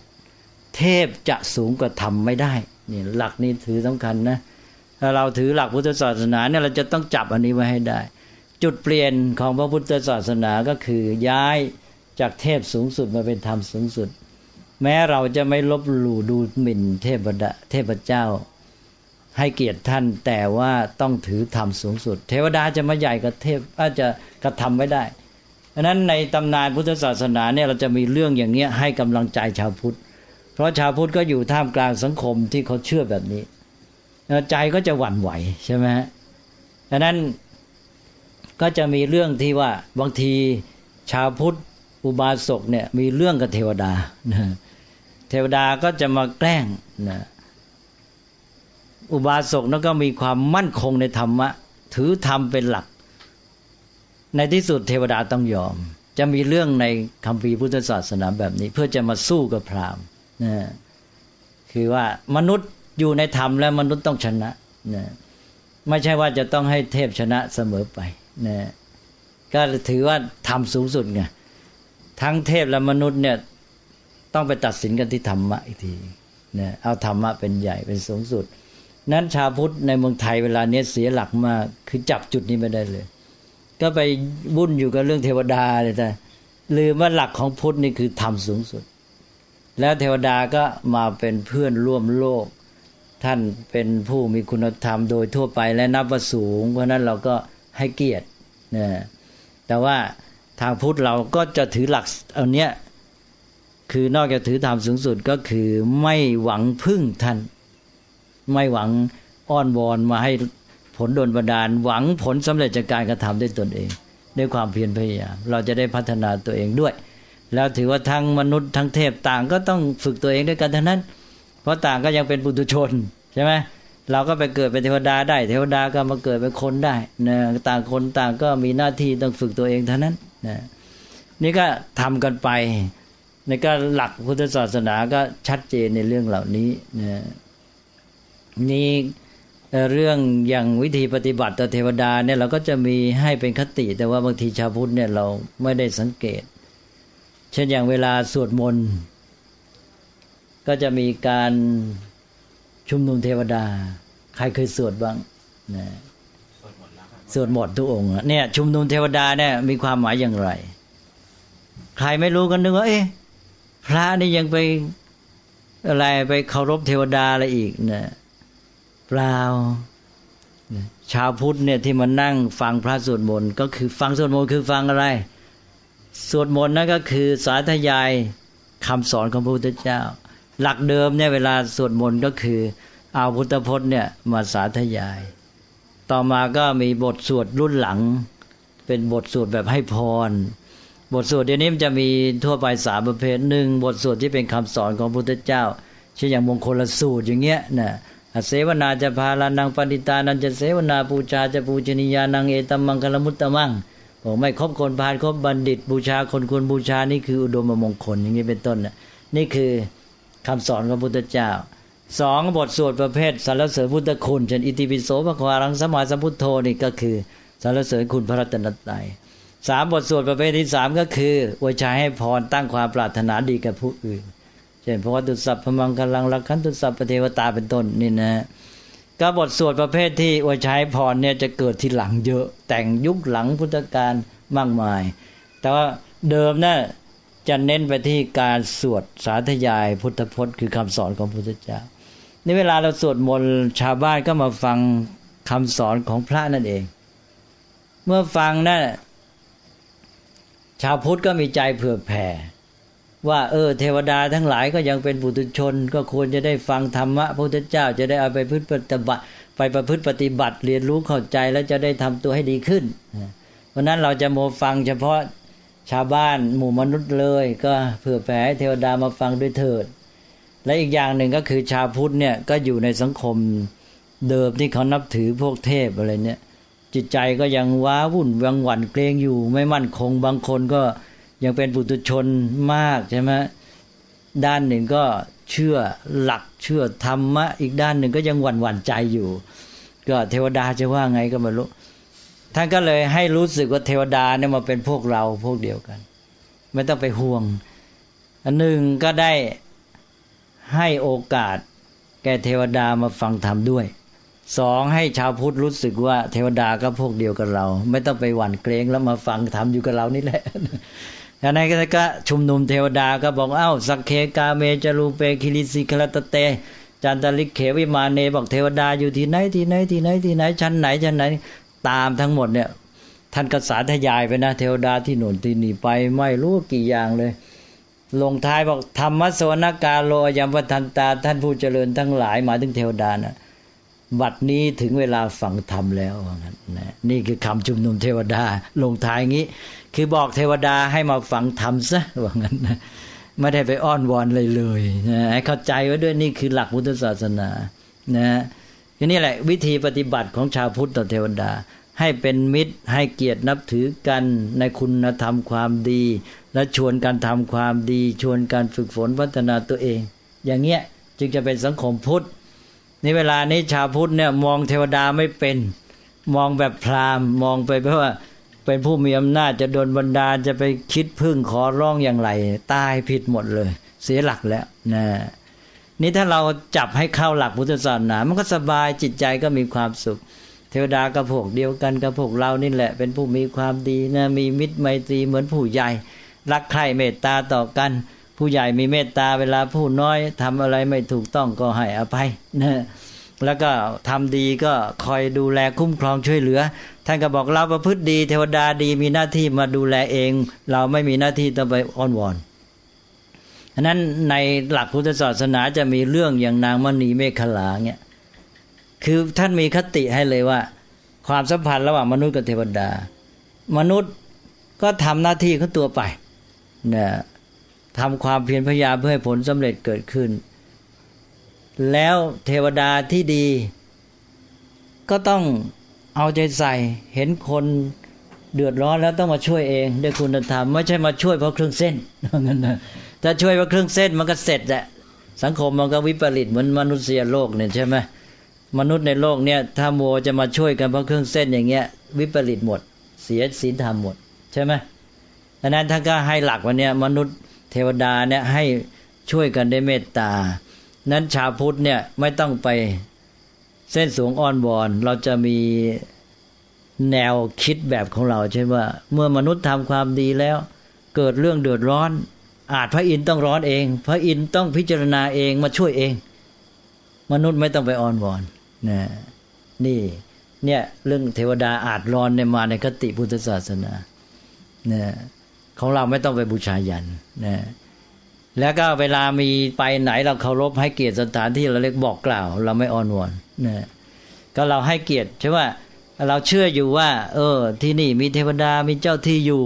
เทพจะสูงกว่าธรรมไม่ได้นี่หลักนี้ถือสำคัญนะถ้าเราถือหลักพุทธศาสนาเนี่ยเราจะต้องจับอันนี้ไว้ให้ได้ จุดเปลี่ยนของพระพุทธศาสนาก็คือย้ายจากเทพสูงสุดมาเป็นธรรมสูงสุด แม้เราจะไม่ลบหลู่ดูหมิ่นเทพดาเทพเจ้า ให้เกียรติท่านแต่ว่าต้องถือธรรมสูงสุด เทวดาจะมาใหญ่กับเทพอาจจะกระทำไม่ได้ ดังนั้นในตำนานพุทธศาสนาเนี่ยเราจะมีเรื่องอย่างเนี้ยให้กำลังใจชาวพุทธ เพราะชาวพุทธก็อยู่ท่ามกลางสังคมที่เขาเชื่อแบบนี้ใจก็จะหวั่นไหวใช่ไหมดังนั้นก็จะมีเรื่องที่ว่าบางทีชาวพุทธอุบาสกเนี่ยมีเรื่องกับเทวดาเทวดาก็จะมาแกล้งนะอุบาสกนั้นก็มีความมั่นคงในธรรมะ ถือธรรมเป็นหลัก ในที่สุดเทวดาต้องยอม จะมีเรื่องในคำพีพุทธศาสนาแบบนี้ เพื่อจะมาสู้กับพราหมณ์นะคือว่ามนุษย์อยู่ในธรรมแล้วมนุษย์ต้องชนะนะไม่ใช่ว่าจะต้องให้เทพชนะเสมอไปนะก็ถือว่าธรรมสูงสุดไงทั้งเทพและมนุษย์เนี่ยต้องไปตัดสินกันที่ธรรมะอีกทีนะเอาธรรมะเป็นใหญ่เป็นสูงสุด นั้นชาวพุทธในเมืองไทยเวลาเนี้ยเสียหลักมากคือจับจุดนี้ไม่ได้เลย ก็ไปวุ่นอยู่กับเรื่องเทวดาเลยแต่ลืมว่าหลักของพุทธนี่คือธรรมสูงสุด แล้วเทวดาก็มาเป็นเพื่อนร่วมโลก ท่านเป็นผู้มีคุณธรรมโดยทั่วไปและนับว่าสูง เพราะนั้นเราก็ให้เกียรตินะแต่ว่าทางพุทธเราก็จะถือหลักอันเนี้ยคือนอกจากถือธรรมสูงสุดก็คือไม่หวังพึ่งท่าน ไม่หวังอ้อนวอนมาให้ ผลโดนบันดาลหวังผลสำเร็จจากการกระทำด้วยตนเอง ด้วยความเพียรพยายามเราจะได้พัฒนาตัวเองด้วย แล้วถือว่าทั้งมนุษย์ทั้งเทพต่างก็ต้องฝึกตัวเองด้วยกันทั้งนั้น เพราะต่างก็ยังเป็นปุถุชนใช่ไหมเราก็ไปเกิดเป็นเทวดาได้ เทวดาก็มาเกิดเป็นคนได้นะต่างคนต่างก็มีหน้าที่ต้องฝึกตัวเองเท่านั้นนะนี่ก็ทำกันไปในก็หลักพุทธศาสนาก็ชัดเจนในเรื่องเหล่านี้นะนี่ เรื่องอย่างวิธีปฏิบัติต่อเทวดาเนี่ยเราก็จะมีให้เป็นคติ แต่ว่าบางทีชาวพุทธเนี่ยเราไม่ได้สังเกต เช่นอย่างเวลาสวดมนต์ก็จะมีการชุมนุมเทวดา ใครเคยสวดบ้างนะสวดหมดทุกองค์เนี่ยชุมนุมเทวดาเนี่ยมีความหมายอย่างไร ใครไม่รู้กันนึกว่าเอ๊ะพระนี่ยังไปอะไรไปเคารพเทวดาอะไรอีกนะ เปล่า ชาวพุทธเนี่ยที่มานั่งฟังพระสวดมนต์ก็คือฟังสวดมนต์คือฟังอะไร สวดมนต์นั่นก็คือสาธยายคำสอนของพระพุทธเจ้า หลักเดิมเนี่ยเวลาสวดมนต์ก็คือ เอาพุทธพจน์เนี่ยมาสาธยาย ต่อมาก็มีบทสวดรุ่นหลัง เป็นบทสวดแบบให้พร บทสวดเดี๋ยวนี้มันจะมีทั่วไปสามประเภทหนึ่งบทสวดที่เป็นคำสอนของพระพุทธเจ้าเช่นอย่างมงคลสูตรอย่างเงี้ยนะ เสวนาจะพาลานังปณิตานันจะเสวนาปูชาจะปูชนียานังเอตัมมังคลมุตตะมังบอกไม่ครบคนพาลครบบัณฑิต บูชาคนควรบูชานี่คืออุดมมงคลอย่างนี้เป็นต้นนี่คือคำสอนของพุทธเจ้าสองบทสวดประเภทสรรเสริญพุทธคุณเช่นอิติปิโสภควารังสมาสัมพุทโธนี่ก็คือสรรเสริญคุณพระรัตนตรัยสามบทสวดประเภทที่สามก็คืออวยชัยให้พรตั้งความปรารถนาดีกับผู้อื่น เช่นพระวัตุสัพพมังกลังรักขันตุสัพพเทวตาเป็นต้นนี่นะก็บทสวดประเภทที่อวยใชัยพรเนี่ยจะเกิดที่หลังเยอะ แต่งยุคหลังพุทธกาลมากมาย แต่ว่าเดิมนะ่ะจะเน้นไปที่การสวดสาธยายพุทธพจน์คือคำสอนของพุทธเจ้าในเวลาเราสวดมนต์ชาวบ้านก็มาฟังคำสอนของพระนั่นเอง เมื่อฟังนะ่ะชาวพุทธก็มีใจเผื่อแผ่ ว่าเออเทวดาทั้งหลายก็ยังเป็นปุถุชน ก็ควรจะได้ฟังธรรมะพระพุทธเจ้าจะได้เอาไปพึ่ปฏิบัติ ไปประพฤติปฏิบัติเรียนรู้เข้าใจแล้วจะได้ทำตัวให้ดีขึ้นเพราะนั้นเราจะโมฟังเฉพาะชาวบ้านหมู่มนุษย์เลย ก็เผื่อแผ่ให้เทวดามาฟังด้วยเถิด และอีกอย่างหนึ่งก็คือชาวพุทธเนี่ยก็อยู่ในสังคมเดิมที่เขานับถือพวกเทพอะไรเนี่ยจิตใจก็ยังว้าวุ่นวังหวั่นเกรงอยู่ไม่มั่นคงบางคนก็ ยังเป็นปุถุชนมากใช่ไหมด้านหนึ่งก็เชื่อหลักเชื่อธรรมะ อีกด้านหนึ่งก็ยังหวั่นหวั่นใจอยู่ ก็เทวดาจะว่าไงก็ไม่รู้ท่านก็เลยให้รู้สึกว่าเทวดาเนี่ยมาเป็นพวกเราพวกเดียวกัน ไม่ต้องไปห่วง อันหนึ่งก็ได้ให้โอกาส แก่เทวดามาฟังธรรมด้วยสองให้ชาวพุทธรู้สึกว่าเทวดาก็พวกเดียวกับเรา ไม่ต้องไปหวั่นเกรงแล้วมาฟังธรรมอยู่กับเรานี่แหละ อันนั้นก็ชุมนุมเทวดาก็บอกเอ้าสักเคกาเมจรูเปคิริสิคลตเต จันตลิกเขวิมาเนบอกเทวดาอยู่ที่ไหนที่ไหนที่ไหนที่ไหนชั้นไหนชั้นไหนตามทั้งหมดเนี่ย ท่านก็สาธยายไปนะ เทวดาที่หนุนที่นี่ไปไม่รู้กี่อย่างเลย ลงท้ายบอกธรรมสวนกาโลยมวัฒนตาท่านผู้เจริญทั้งหลายหมายถึงเทวดานะ่ะ บัดนี้ถึงเวลาฟังธรรมแล้วนะนี่คือคำชุมนุมเทวดาลงท้ายงี้ คือบอกเทวดาให้มาฟังธรรมซะว่างั้นนะไม่ได้ไปอ้อนวอนเลยเลยนะให้เข้าใจไว้ด้วยนี่คือหลักพุทธศาสนานะทีนี้แหละวิธีปฏิบัติของชาวพุทธต่อเทวดา ให้เป็นมิตรให้เกียรตินับถือกันในคุณธรรมความดี และชวนการทำความดี ชวนการฝึกฝนพัฒนาตัวเอง อย่างเงี้ยจึงจะเป็นสังคมพุทธ นี่เวลานี้ชาวพุทธเนี่ยมองเทวดาไม่เป็น มองแบบพราหมณ์มองไปเพราะว่าเป็นผู้มีอำนาจจะโดนบันดาลจะไปคิดพึ่งขอร้องอย่างไร ตายผิดหมดเลย เสียหลักแล้วนะนี่ถ้าเราจับให้เข้าหลักพุทธศาสนา มันก็สบายจิตใจก็มีความสุข เทวดากับพวกเดียวกันกับพวกเรานี่แหละ เป็นผู้มีความดีนะมีมิตรไมตรีเหมือนผู้ใหญ่ รักใคร่เมตตาต่อกัน ผู้ใหญ่มีเมตตาเวลาผู้น้อยทำอะไรไม่ถูกต้องก็ให้อภัยนะแล้วก็ทำดีก็คอยดูแลคุ้มครองช่วยเหลือ ท่านก็บอกเราประพฤติดี เทวดาดีมีหน้าที่มาดูแลเอง เราไม่มีหน้าที่ต้องไปอ้อนวอนอันนั้นในหลักพุทธศาสนาจะมีเรื่องอย่างนางมณีเมฆลาเนี่ยคือท่านมีคติให้เลยว่า ความสัมพันธ์ระหว่างมนุษย์กับเทวดา มนุษย์ก็ทำหน้าที่ของตัวไปเนี่ย ทำความเพียรพยายามเพื่อให้ผลสำเร็จเกิดขึ้น แล้วเทวดาที่ดี ก็ต้องเอาใจใส่เห็นคนเดือดร้อนแล้วต้องมาช่วยเองด้วยคุณธรรมไม่ใช่มาช่วยเพราะเครื่องเส้นงั้นนะถ้าช่วยเพราะเครื่องเส้นมันก็เสร็จแหละสังคมมันก็วิปริตเหมือนมนุษยโลกเนี่ยใช่ไหมมนุษย์ในโลกเนี่ย ถ้าโมจะมาช่วยกันเพราะเครื่องเส้นอย่างเงี้ย วิปริตหมด เสียศีลธรรมหมด ใช่ไหมดังนั้นท่านก็ให้หลักวันนี้มนุษย์ เทวดาเนี่ยให้ช่วยกันได้เมตตา นั้นชาวพุทธเนี่ยไม่ต้องไปเส้นสูงอ้อนวอน เราจะมีแนวคิดแบบของเราใช่ว่า เมื่อมนุษย์ทำความดีแล้ว เกิดเรื่องเดือดร้อน อาจพระอินทร์ต้องร้อนเอง พระอินทร์ต้องพิจารณาเองมาช่วยเอง มนุษย์ไม่ต้องไปอ้อนวอนนะนี่เนี่ยเรื่องเทวดาอาจร้อนเนี่ยมาในคติพุทธศาสนานะ ของเราไม่ต้องไปบูชายันนะแล้วก็เวลามีไปไหนเราเคารพให้เกียรติสถานที่เราเรียกบอกกล่าว เราไม่อ้อนวอนนะก็เราให้เกียรติใช่ว่าเราเชื่ออยู่ว่า เออ ที่นี่มีเทวดามีเจ้าที่อยู่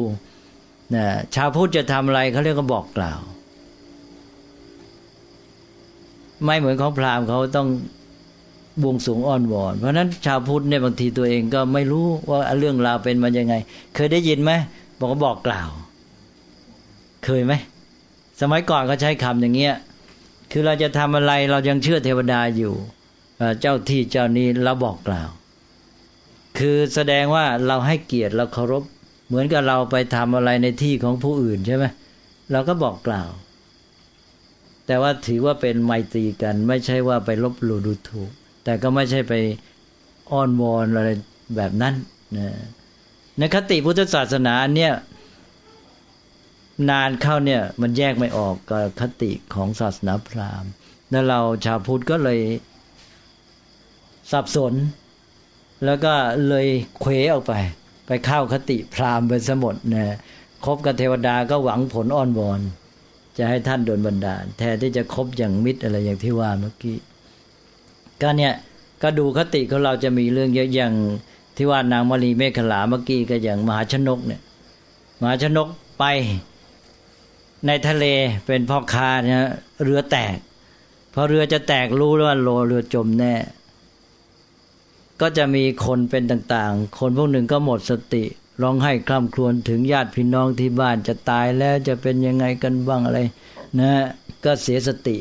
นะชาวพุทธจะทำอะไรเขาเรียกว่าบอกกล่าว ไม่เหมือนของพราหมณ์เขาต้องบวงสูงอ้อนวอน เพราะนั้นชาวพุทธเนี่ยบางทีตัวเองก็ไม่รู้ว่าเรื่องราวเป็นมายังไง เคยได้ยินไหมบอกว่าบอกกล่าว เคยไหม สมัยก่อนเขาใช้คำอย่างเงี้ย คือเราจะทำอะไรเรายังเชื่อเทวดาอยู่ เจ้าที่เจ้านี้เราบอกกล่าว คือแสดงว่าเราให้เกียรติเราเคารพ เหมือนกับเราไปทำอะไรในที่ของผู้อื่นใช่ไหมเราก็บอกกล่าว แต่ว่าถือว่าเป็นไมตรีกัน ไม่ใช่ว่าไปลบหลู่ดูถูก แต่ก็ไม่ใช่ไปอ้อนวอนอะไรแบบนั้นนะในคติพุทธศาสนาเนี่ย นานเข้าเนี่ยมันแยกไม่ออกกับคติของศาสนาพราหมณ์ แล้วเราชาวพุทธก็เลยสับสน แล้วก็เลยเควออกไป ไปเข้าคติพราหมณ์ไปสมดนะคบกับเทวดาก็หวังผลอ้อนวอนจะให้ท่านโดนบันดาล แทนที่จะคบอย่างมิตรอะไรอย่างที่ว่าเมื่อกี้ก็เนี่ยก็ดูคติของเราจะมีเรื่องเยอะอย่างที่ว่านางมณีเมฆขลาเมื่อกี้ก็อย่างมหาชนกเนี่ย มหาชนกไป ในทะเลเป็นพ่อค้าเนี่ยเรือแตกพอเรือจะแตกรู้ว่าโลเรือจมแน่ ก็จะมีคนเป็นต่างๆ คนพวกหนึ่งก็หมดสติร้องไห้คร่ำครวญถึงญาติพี่น้องที่บ้านจะตายแล้วจะเป็นยังไงกันบ้างอะไร นะ ก็เสียสติ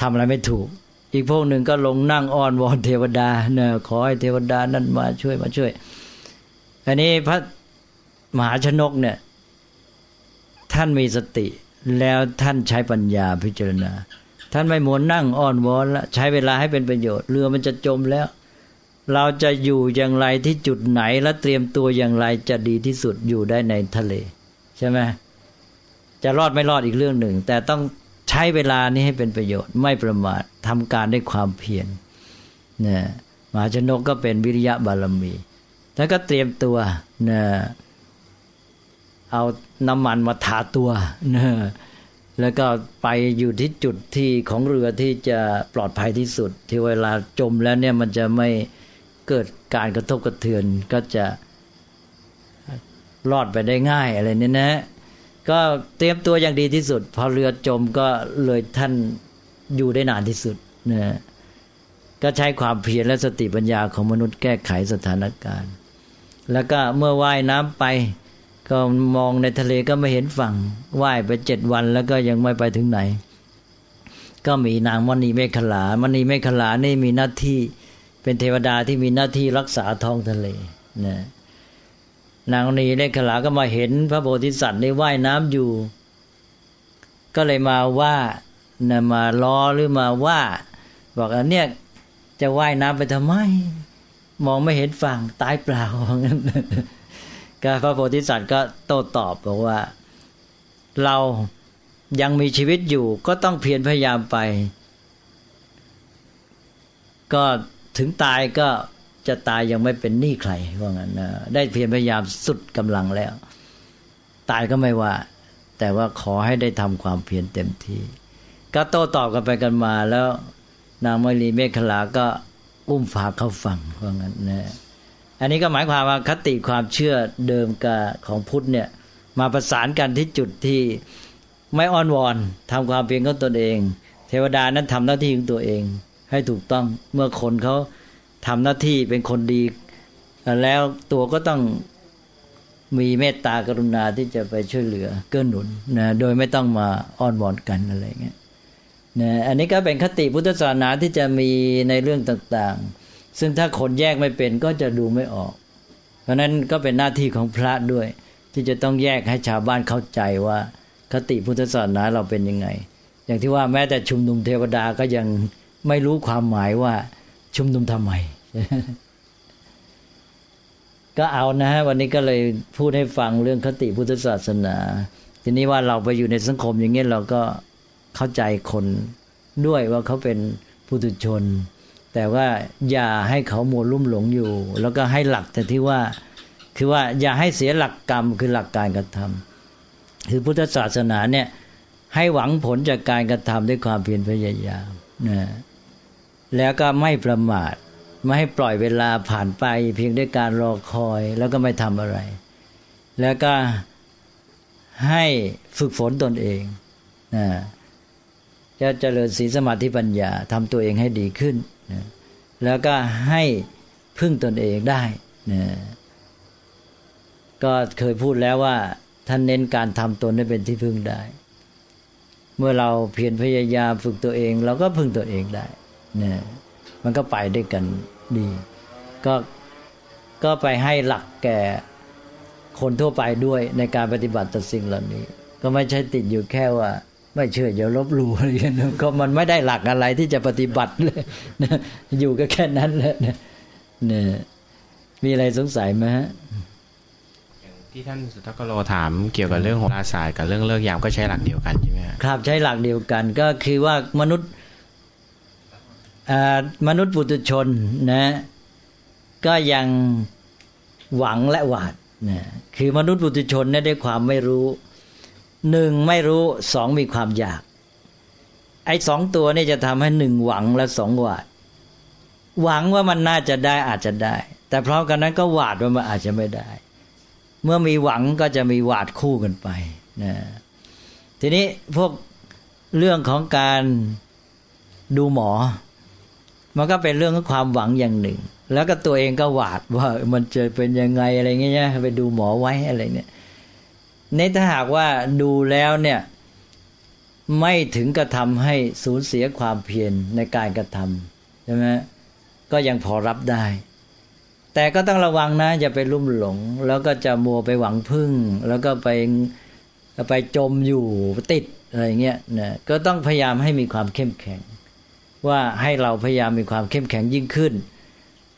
ทำอะไรไม่ถูก อีกพวกหนึ่งก็ลงนั่งอ้อนวอนเทวดาเนี่ยขอให้เทวดานั่นมาช่วยมาช่วย อันนี้พระมหาชนกเนี่ย ท่านมีสติแล้วท่านใช้ปัญญาพิจารณา ท่านไม่หมุนนั่งอ้อนวอนละใช้เวลาให้เป็นประโยชน์เรือมันจะจมแล้ว เราจะอยู่อย่างไรที่จุดไหนและเตรียมตัวอย่างไรจะดีที่สุดอยู่ได้ในทะเล ใช่ไหมจะรอดไม่รอดอีกเรื่องหนึ่ง แต่ต้องใช้เวลานี้ให้เป็นประโยชน์ไม่ประมาททำการด้วยความเพียรเนี่ยมหาชนกก็เป็นวิริยะบารมีแล้วก็เตรียมตัวเนี่ย เอาน้ำมันมาทาตัวนะแล้วก็ไปอยู่ที่จุดที่ของเรือที่จะปลอดภัยที่สุด ที่เวลาจมแล้วเนี่ยมันจะไม่เกิดการกระทบกระเทือนก็จะรอดไปได้ง่ายอะไรนี่นะ ก็เตรียมตัวอย่างดีที่สุด พอเรือจมก็เลยท่านอยู่ได้นานที่สุดนะก็ใช้ความเพียรและสติปัญญาของมนุษย์แก้ไขสถานการณ์ แล้วก็เมื่อว่ายน้ำไป ก็มองในทะเลก็ไม่เห็นฝั่งว่ายไปเจ็ดวันแล้วก็ยังไม่ไปถึงไหน ก็มีนางมณีเมฆลามณีเมฆลานี่มีหน้าที่เป็นเทวดาที่มีหน้าที่รักษาท้องทะเลนะนางมณีเมฆลาก็มาเห็นพระโพธิสัตว์ในว่ายน้ำอยู่ ก็เลยมาว่านะมาล้อหรือมาว่า บอกอันเนี้ยจะว่ายน้ำไปทำไม มองไม่เห็นฝั่งตายเปล่า ก็พระโพธิสัตว์ก็โต้ตอบบอกว่า เรายังมีชีวิตอยู่ก็ต้องเพียรพยายามไป ก็ถึงตายก็จะตายยังไม่เป็นหนี้ใครว่างั้นนะได้เพียรพยายามสุดกำลังแล้ว ตายก็ไม่ว่า แต่ว่าขอให้ได้ทำความเพียรเต็มที่ ก็โต้ตอบกันไปกันมาแล้ว นางมรีเมฆลาก็อุ้มฝากเข้าฟังว่างั้นนะ อันนี้ก็หมายความว่าคติความเชื่อเดิมกับของพุทธเนี่ยมาประสานกันที่จุดที่ไม่อ้อนวอนทำความเพียรของตนเอง เทวดานั้นทำหน้าที่ของตัวเอง ให้ถูกต้องเมื่อคนเขาทำหน้าที่เป็นคนดี แล้วตัวก็ต้องมีเมตตากรุณาที่จะไปช่วยเหลือเกื้อหนุนนะโดยไม่ต้องมาอ้อนวอนกันอะไรเงี้ยนะอันนี้ก็เป็นคติพุทธศาสนาที่จะมีในเรื่องต่างๆ ซึ่งถ้าคนแยกไม่เป็นก็จะดูไม่ออก เพราะนั้นก็เป็นหน้าที่ของพระด้วย ที่จะต้องแยกให้ชาวบ้านเข้าใจว่า คติพุทธศาสนาเราเป็นยังไง อย่างที่ว่าแม้แต่ชุมนุมเทวดาก็ยังไม่รู้ความหมายว่าชุมนุมทำไม ก็เอานะฮะวันนี้ก็เลยพูดให้ฟังเรื่องคติพุทธศาสนา ทีนี้ว่าเราไปอยู่ในสังคมอย่างนี้เราก็เข้าใจคนด้วยว่าเขาเป็นผู้ตุชน แต่ว่าอย่าให้เขามัวลุ่มหลงอยู่ แล้วก็ให้หลักแต่ที่ว่า คือว่าอย่าให้เสียหลักกรรมคือหลักการกระทำคือพุทธศาสนาเนี่ยให้หวังผลจากการกระทำด้วยความเพียรพยายามนะแล้วก็ไม่ประมาท ไม่ให้ปล่อยเวลาผ่านไปเพียงด้วยการรอคอยแล้วก็ไม่ทำอะไร แล้วก็ให้ฝึกฝนตนเองนะ จะเจริญศีลสมาธิปัญญาทำตัวเองให้ดีขึ้นนะแล้วก็ให้พึ่งตนเองได้นะก็เคยพูดแล้วว่าท่านเน้นการทำตนให้เป็นที่พึ่งได้ เมื่อเราเพียรพยายามฝึกตัวเอง เราก็พึ่งตัวเองได้นะมันก็ไปด้วยกันดี ก็ก็ไปให้หลักแก่คนทั่วไปด้วยในการปฏิบัติต่อสิ่งเหล่านี้ ก็ไม่ใช่ติดอยู่แค่ว่า ไม่เชื่ออย่าลบหลู่อะไรเงี้ยก็มันไม่ได้หลักอะไรที่จะปฏิบัติเลยอยู่ก็แค่นั้นแหละเนี่ยมีอะไรสงสัยไหมฮะที่ท่านสุทธกโลถามเกี่ยวกับเรื่องโหราศาสตร์กับเรื่องเลิกยามก็ใช้หลักเดียวกันใช่ไหมครับใช้หลักเดียวกันก็คือว่ามนุษย์มนุษย์ปุถุชนนะ ก็ยังหวังและหวาดนะคือมนุษย์ปุถุชนเนี่ยได้ความไม่รู้ หนึ่งไม่รู้สองมีความอยาก ไอ้สองตัวนี่จะทำให้หนึ่งหวังและสองหวาด หวังว่ามันน่าจะได้อาจจะได้ แต่พร้อมกันนั้นก็หวาดว่ามันอาจจะไม่ได้ เมื่อมีหวังก็จะมีหวาดคู่กันไปนะทีนี้พวกเรื่องของการดูหมอ มันก็เป็นเรื่องของความหวังอย่างหนึ่ง แล้วก็ตัวเองก็หวาดว่ามันจะเป็นยังไงอะไรเงี้ยไปดูหมอไว้อะไรเนี่ย ในถ้าหากว่าดูแล้วเนี่ยไม่ถึงกระทำให้สูญเสียความเพียรในการกระทำใช่ไหมก็ยังพอรับได้ แต่ก็ต้องระวังนะอย่าไปลุ่มหลง แล้วก็จะมัวไปหวังพึ่ง แล้วก็ไปไปจมอยู่ติดอะไรเงี้ยนะก็ต้องพยายามให้มีความเข้มแข็ง ว่าให้เราพยายามมีความเข้มแข็งยิ่งขึ้น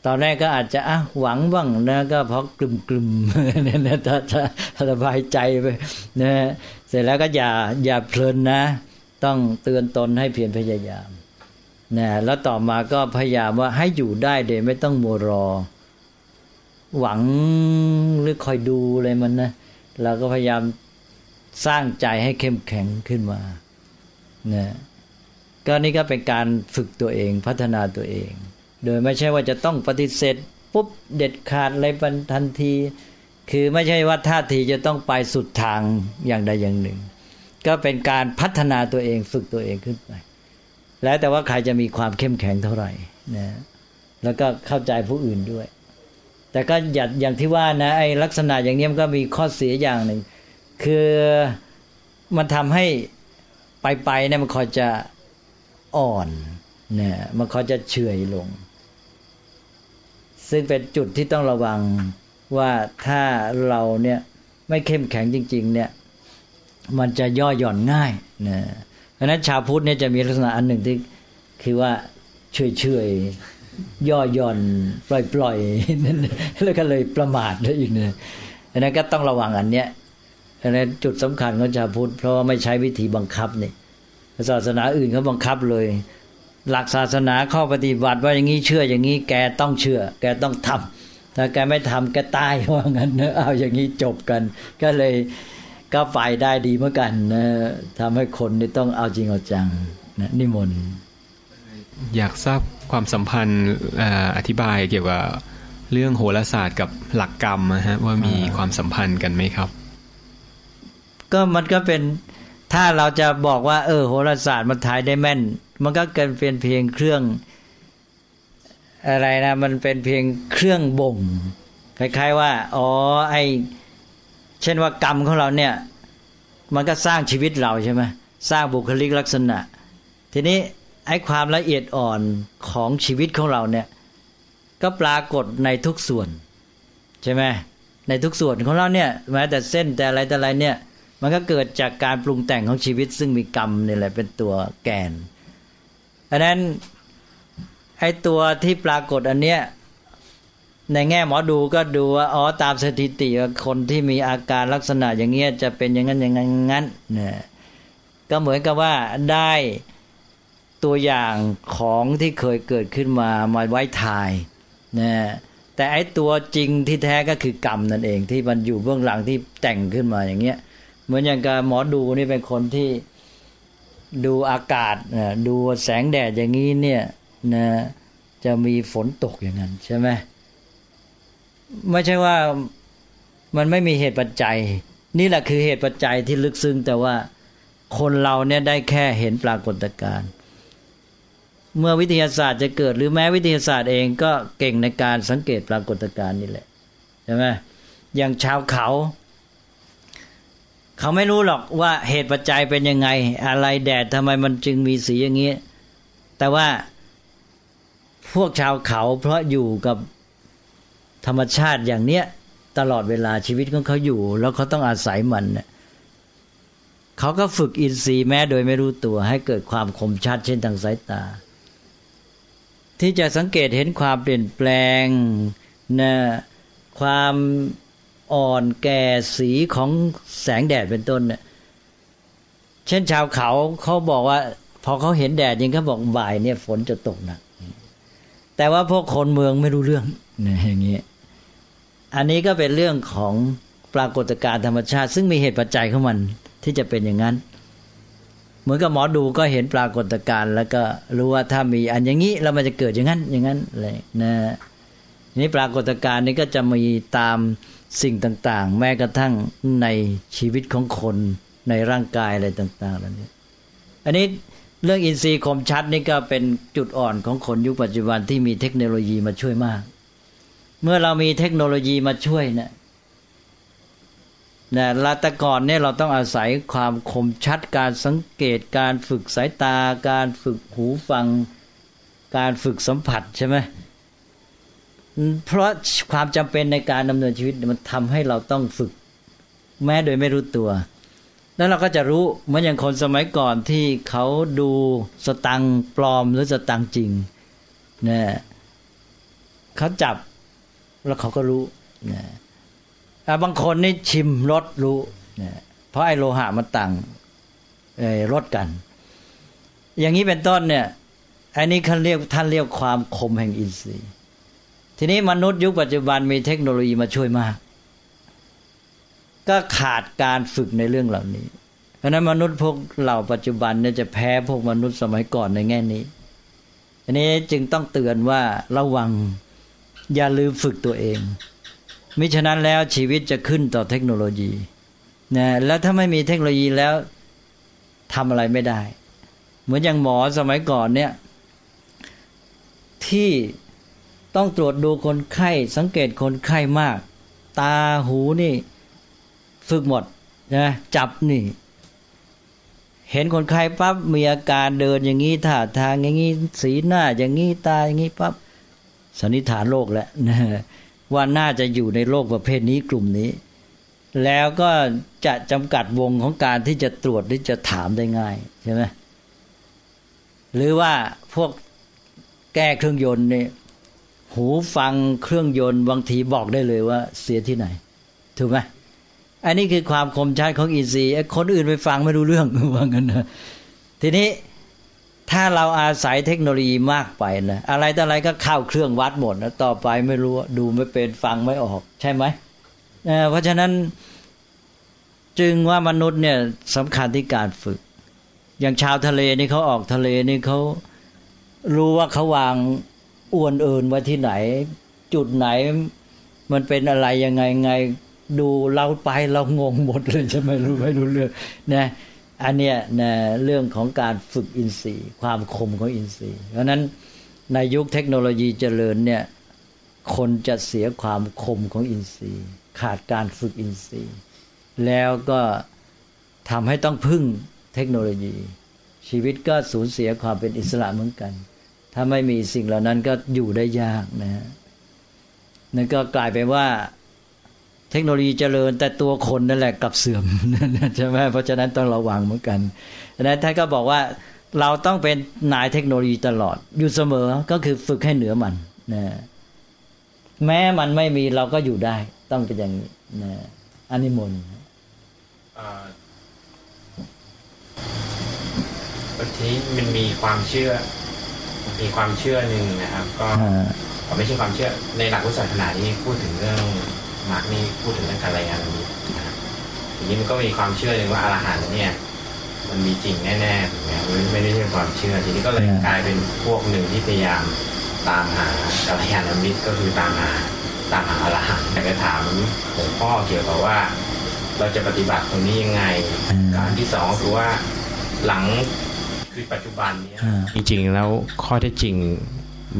ตอนแรกก็อาจจะอะหวังบ้างนะก็เพราะกลุ่มกลุ่มเนี่ยนะถ้าถ้าสบายใจไปนะเสร็จแล้วก็อย่าอย่าเพลินนะ ต้องเตือนตนให้เพียรพยายามนะแล้วต่อมาก็พยายามว่าให้อยู่ได้โดยไม่ต้องมัวรอ หวังหรือคอยดูอะไรมันนะเราก็พยายามสร้างใจให้เข้มแข็งขึ้นมานะก็นี่ก็เป็นการฝึกตัวเองพัฒนาตัวเอง โดยไม่ใช่ว่าจะต้องปฏิเสธปุ๊บเด็ดขาดอะไรทันที คือไม่ใช่ว่าท่าทีจะต้องไปสุดทางอย่างใดอย่างหนึ่ง ก็เป็นการพัฒนาตัวเองฝึกตัวเองขึ้นไป แล้วแต่ว่าใครจะมีความเข้มแข็งเท่าไหร่นะแล้วก็เข้าใจผู้อื่นด้วย แต่ก็อย่าอย่างที่ว่านะไอ้ลักษณะอย่างนี้มันก็มีข้อเสียอย่างหนึ่ง คือมันทำให้ไปไปเนี่ยมันคอยจะอ่อนเนี่ยมันเขาจะเฉื่อยลง ซึ่งเป็นจุดที่ต้องระวังว่าถ้าเราเนี่ยไม่เข้มแข็งจริง ๆ เนี่ยมันจะย่อหย่อนง่ายนะเพราะนั้นชาวพุทธเนี่ยจะมีลักษณะอันหนึ่งที่คือว่าเฉยๆย่อหย่อน ปล่อยๆแล้วก็เลยประมาทได้อีกเนี่ยอันนั้นก็ต้องระวังอันเนี้ยอันนั้นจุดสำคัญของชาวพุทธเพราะว่าไม่ใช้วิธีบังคับนี่ศาสนาอื่นเขาบังคับเลย หลักศาสนาข้อปฏิบัติว่าอย่างนี้เชื่ออย่างนี้แกต้องเชื่อ แกต้องทำถ้าแกไม่ทำแกตายว่างั้นเนอะเอาอย่างนี้จบกัน ก็เลยก็ไปได้ดีเหมือนกันนะทำให้คนนี่ต้องเอาจริงเอาจังนะนิมนต์อยากทราบความสัมพันธ์อธิบายเกี่ยวกับเรื่องโหราศาสตร์กับหลักกรรมนะฮะว่ามีความสัมพันธ์กันไหมครับ ก็มันก็เป็นถ้าเราจะบอกว่า เออโหราศาสตร์มันทายได้แม่น มันก็เกินเป็นเพียงเครื่องอะไรนะ มันเป็นเพียงเครื่องบ่งคล้ายๆว่า อ๋อ ไอเช่นว่ากรรมของเราเนี่ย มันก็สร้างชีวิตเราใช่ไหมสร้างบุคลิกลักษณะ ทีนี้ไอ้ความละเอียดอ่อนของชีวิตของเราเนี่ย ก็ปรากฏในทุกส่วน ใช่ไหมในทุกส่วนของเราเนี่ยแม้แต่เส้นแต่อะไรแต่อะไรเนี่ย มันก็เกิดจากการปรุงแต่งของชีวิต ซึ่งมีกรรมนี่แหละเป็นตัวแกน อันนั้นไอ้ตัวที่ปรากฏอันเนี้ยในแง่หมอดูก็ดูว่าอ๋อตามสถิติคนที่มีอาการลักษณะอย่างเงี้ยจะเป็นอย่างนั้นอย่างนั้นงั้นเนี่ยก็เหมือนกับว่าได้ตัวอย่างของที่เคยเกิดขึ้นมามาไว้ทายนะแต่ไอ้ตัวจริงที่แท้ก็คือกรรมนั่นเองที่มันอยู่เบื้องหลังที่แต่งขึ้นมาอย่างเงี้ย เหมือนอย่างกับหมอดูนี่เป็นคนที่ ดูอากาศดูแสงแดดอย่างนี้เนี่ยนะจะมีฝนตกอย่างนั้นใช่ไหมไม่ใช่ว่ามันไม่มีเหตุปัจจัย นี่แหละคือเหตุปัจจัยที่ลึกซึ้งแต่ว่าคนเราเนี่ยได้แค่เห็นปรากฏการณ์เมื่อวิทยาศาสตร์จะเกิด หรือแม้วิทยาศาสตร์เองก็เก่งในการสังเกตปรากฏการณ์นี่แหละใช่ไหมอย่างชาวเขา เขาไม่รู้หรอกว่าเหตุปัจจัยเป็นยังไง อะไรแดดทำไมมันจึงมีสีอย่างนี้ แต่ว่าพวกชาวเขาเพราะอยู่กับธรรมชาติอย่างเนี้ยตลอดเวลาชีวิตของเขาอยู่ แล้วเขาต้องอาศัยมันเนี่ยเขาก็ฝึกอินทรีย์แม้โดยไม่รู้ตัวให้เกิดความคมชัดเช่นทางสายตา ที่จะสังเกตเห็นความเปลี่ยนแปลงนะความ อ่อนแก่สีของแสงแดดเป็นต้นเนี่ยเช่นชาวเขาเขาบอกว่า พอเขาเห็นแดดยังเขาบอกบ่ายเนี่ยฝนจะตกหนักแต่ว่าพวกคนเมืองไม่รู้เรื่องนอย่างนี้ยอันนี้ก็เป็นเรื่องของปรากฏการณ์ธรรมชาติ ซึ่งมีเหตุปัจจัยของมันที่จะเป็นอย่างนั้น เหมือนกับหมอดูก็เห็นปรากฏการณ์แล้วก็รู้ว่าถ้ามีอันอย่างนี้แล้วมันจะเกิดอย่างนั้น อย่างนั้นเลยนะนี้ปรากฏการณ์นี้ก็จะมีตาม สิ่งต่างๆ แม้กระทั่งในชีวิตของคนในร่างกายอะไรต่างๆแล้วนี้อันนี้เรื่องอินทรีย์คมชัดนี่ก็เป็นจุดอ่อนของคนยุคปัจจุบันที่มีเทคโนโลยีมาช่วยมาก เมื่อเรามีเทคโนโลยีมาช่วยเนะี่ยนะลาตก่อนเนี่ยเราต้องอาศัยความคมชัดการสังเกตการฝึกสายตา การฝึกหูฟัง การฝึกสัมผัสใช่ไหม เพราะความจำเป็นในการดำเนินชีวิตมันทำให้เราต้องฝึก แม้โดยไม่รู้ตัว แล้วเราก็จะรู้เหมือนอย่างคนสมัยก่อนที่เขาดูสตังปลอมหรือสตังจริงนะเขาจับแล้วเขาก็รู้นะบางคนนี่ชิมรสรู้นะเพราะไอ้โลหะมันต่างรสกัน อย่างนี้เป็นต้นเนี่ยอันนี้ท่านเรียกท่านเรียกความคมแห่งอินทรีย์ ทีนี้มนุษย์ยุคปัจจุบันมีเทคโนโลยีมาช่วยมาก ก็ขาดการฝึกในเรื่องเหล่านี้ เพราะนั้นมนุษย์พวกเหล่าปัจจุบันเนี่ยจะแพ้พวกมนุษย์สมัยก่อนในแง่นี้อันนี้จึงต้องเตือนว่าระวังอย่าลืมฝึกตัวเอง มิฉะนั้นแล้วชีวิตจะขึ้นต่อเทคโนโลยีนะแล้วถ้าไม่มีเทคโนโลยีแล้วทำอะไรไม่ได้ เหมือนอย่างหมอสมัยก่อนเนี่ย ที่ ต้องตรวจดูคนไข้สังเกตคนไข้มาก ตาหูนี่ ฝึกหมดนะจับนี่ เห็นคนไข้ปั๊บมีอาการเดินอย่างนี้ท่าทางอย่างนี้สีหน้า อย่างนี้ตาอย่างนี้ปั๊บสันนิษฐานโรคแล้วนะว่าน่าจะอยู่ในโรคประเภทนี้กลุ่มนี้ แล้วก็จะจำกัดวงของการที่จะตรวจหรือจะถามได้ง่ายใช่ไหมหรือว่าพวกแก้เครื่องยนต์เนี่ย หูฟังเครื่องยนต์บางทีบอกได้เลยว่า เสียที่ไหน ถูกไหมอันนี้คือความคมชัดของอินทรีย์คนอื่นไปฟังไม่รู้เรื่องว่างั้นนะทีนี้ถ้าเราอาศัยเทคโนโลยีมากไปนะอะไรต่ออะไรก็เข้าเครื่องวัดหมดนะต่อไปไม่รู้ดูไม่เป็นฟังไม่ออก ใช่ไหมเพราะฉะนั้นจึงว่ามนุษย์เนี่ยสำคัญที่การฝึก อย่างชาวทะเลนี่เขาออกทะเลนี่เขารู้ว่าเขาวาง อ้วนเอินไว้ที่ไหน จุดไหน มันเป็นอะไรยังไงไง ดูเราไปเรางงหมดเลยใช่ไหมรู้ไม่รู้เรื่องนะอันเนี้ยนะเรื่องของการฝึกอินทรีย์ ความคมของอินทรีย์ เพราะนั้นในยุคเทคโนโลยีเจริญเนี่ยคนจะเสียความคมของอินทรีย์ ขาดการฝึกอินทรีย์ แล้วก็ทำให้ต้องพึ่งเทคโนโลยี ชีวิตก็สูญเสียความเป็นอิสระเหมือนกัน ถ้าไม่มีสิ่งเหล่านั้นก็อยู่ได้ยากนะฮะนั่นก็กลายเป็นว่าเทคโนโลยีเจริญแต่ตัวคนนั่นแหละกลับเสื่อมใช่ไหมเพราะฉะนั้นต้องระวังเหมือนกันดังนั้นท่านก็บอกว่าเราต้องเป็นนายเทคโนโลยีตลอด อยู่เสมอก็คือฝึกให้เหนือมันนะแม้มันไม่มีเราก็อยู่ได้ ต้องเป็นอย่างนี้นะอันนี้มนบางทีมันมีความเชื่อ มีความเชื่อหนึ่งนะครับ ก็ไม่ใช่ความเชื่อในหลักพุทธศาสนาที่พูดถึงเรื่องมาร์กนี่พูดถึงเรื่องการรายงานนี้นะครับทีนี้มันก็มีความเชื่อหนึ่งว่าอรหันต์เนี่ยมันมีจริงแน่ๆถูกไหมไม่ได้ใช่ความเชื่อ ทีนี้ก็เลยกลายเป็นพวกหนึ่งที่พยายามตามหากัลยาณมิตรก็คือตามหาตามหาอรหันต์แต่ก็ถามหลวงพ่อเกี่ยวกับว่า เราจะปฏิบัติตรงนี้ยังไงการที่สองคือว่าหลัง คือปัจจุบันนี้จริงๆแล้วข้อเท็จจริง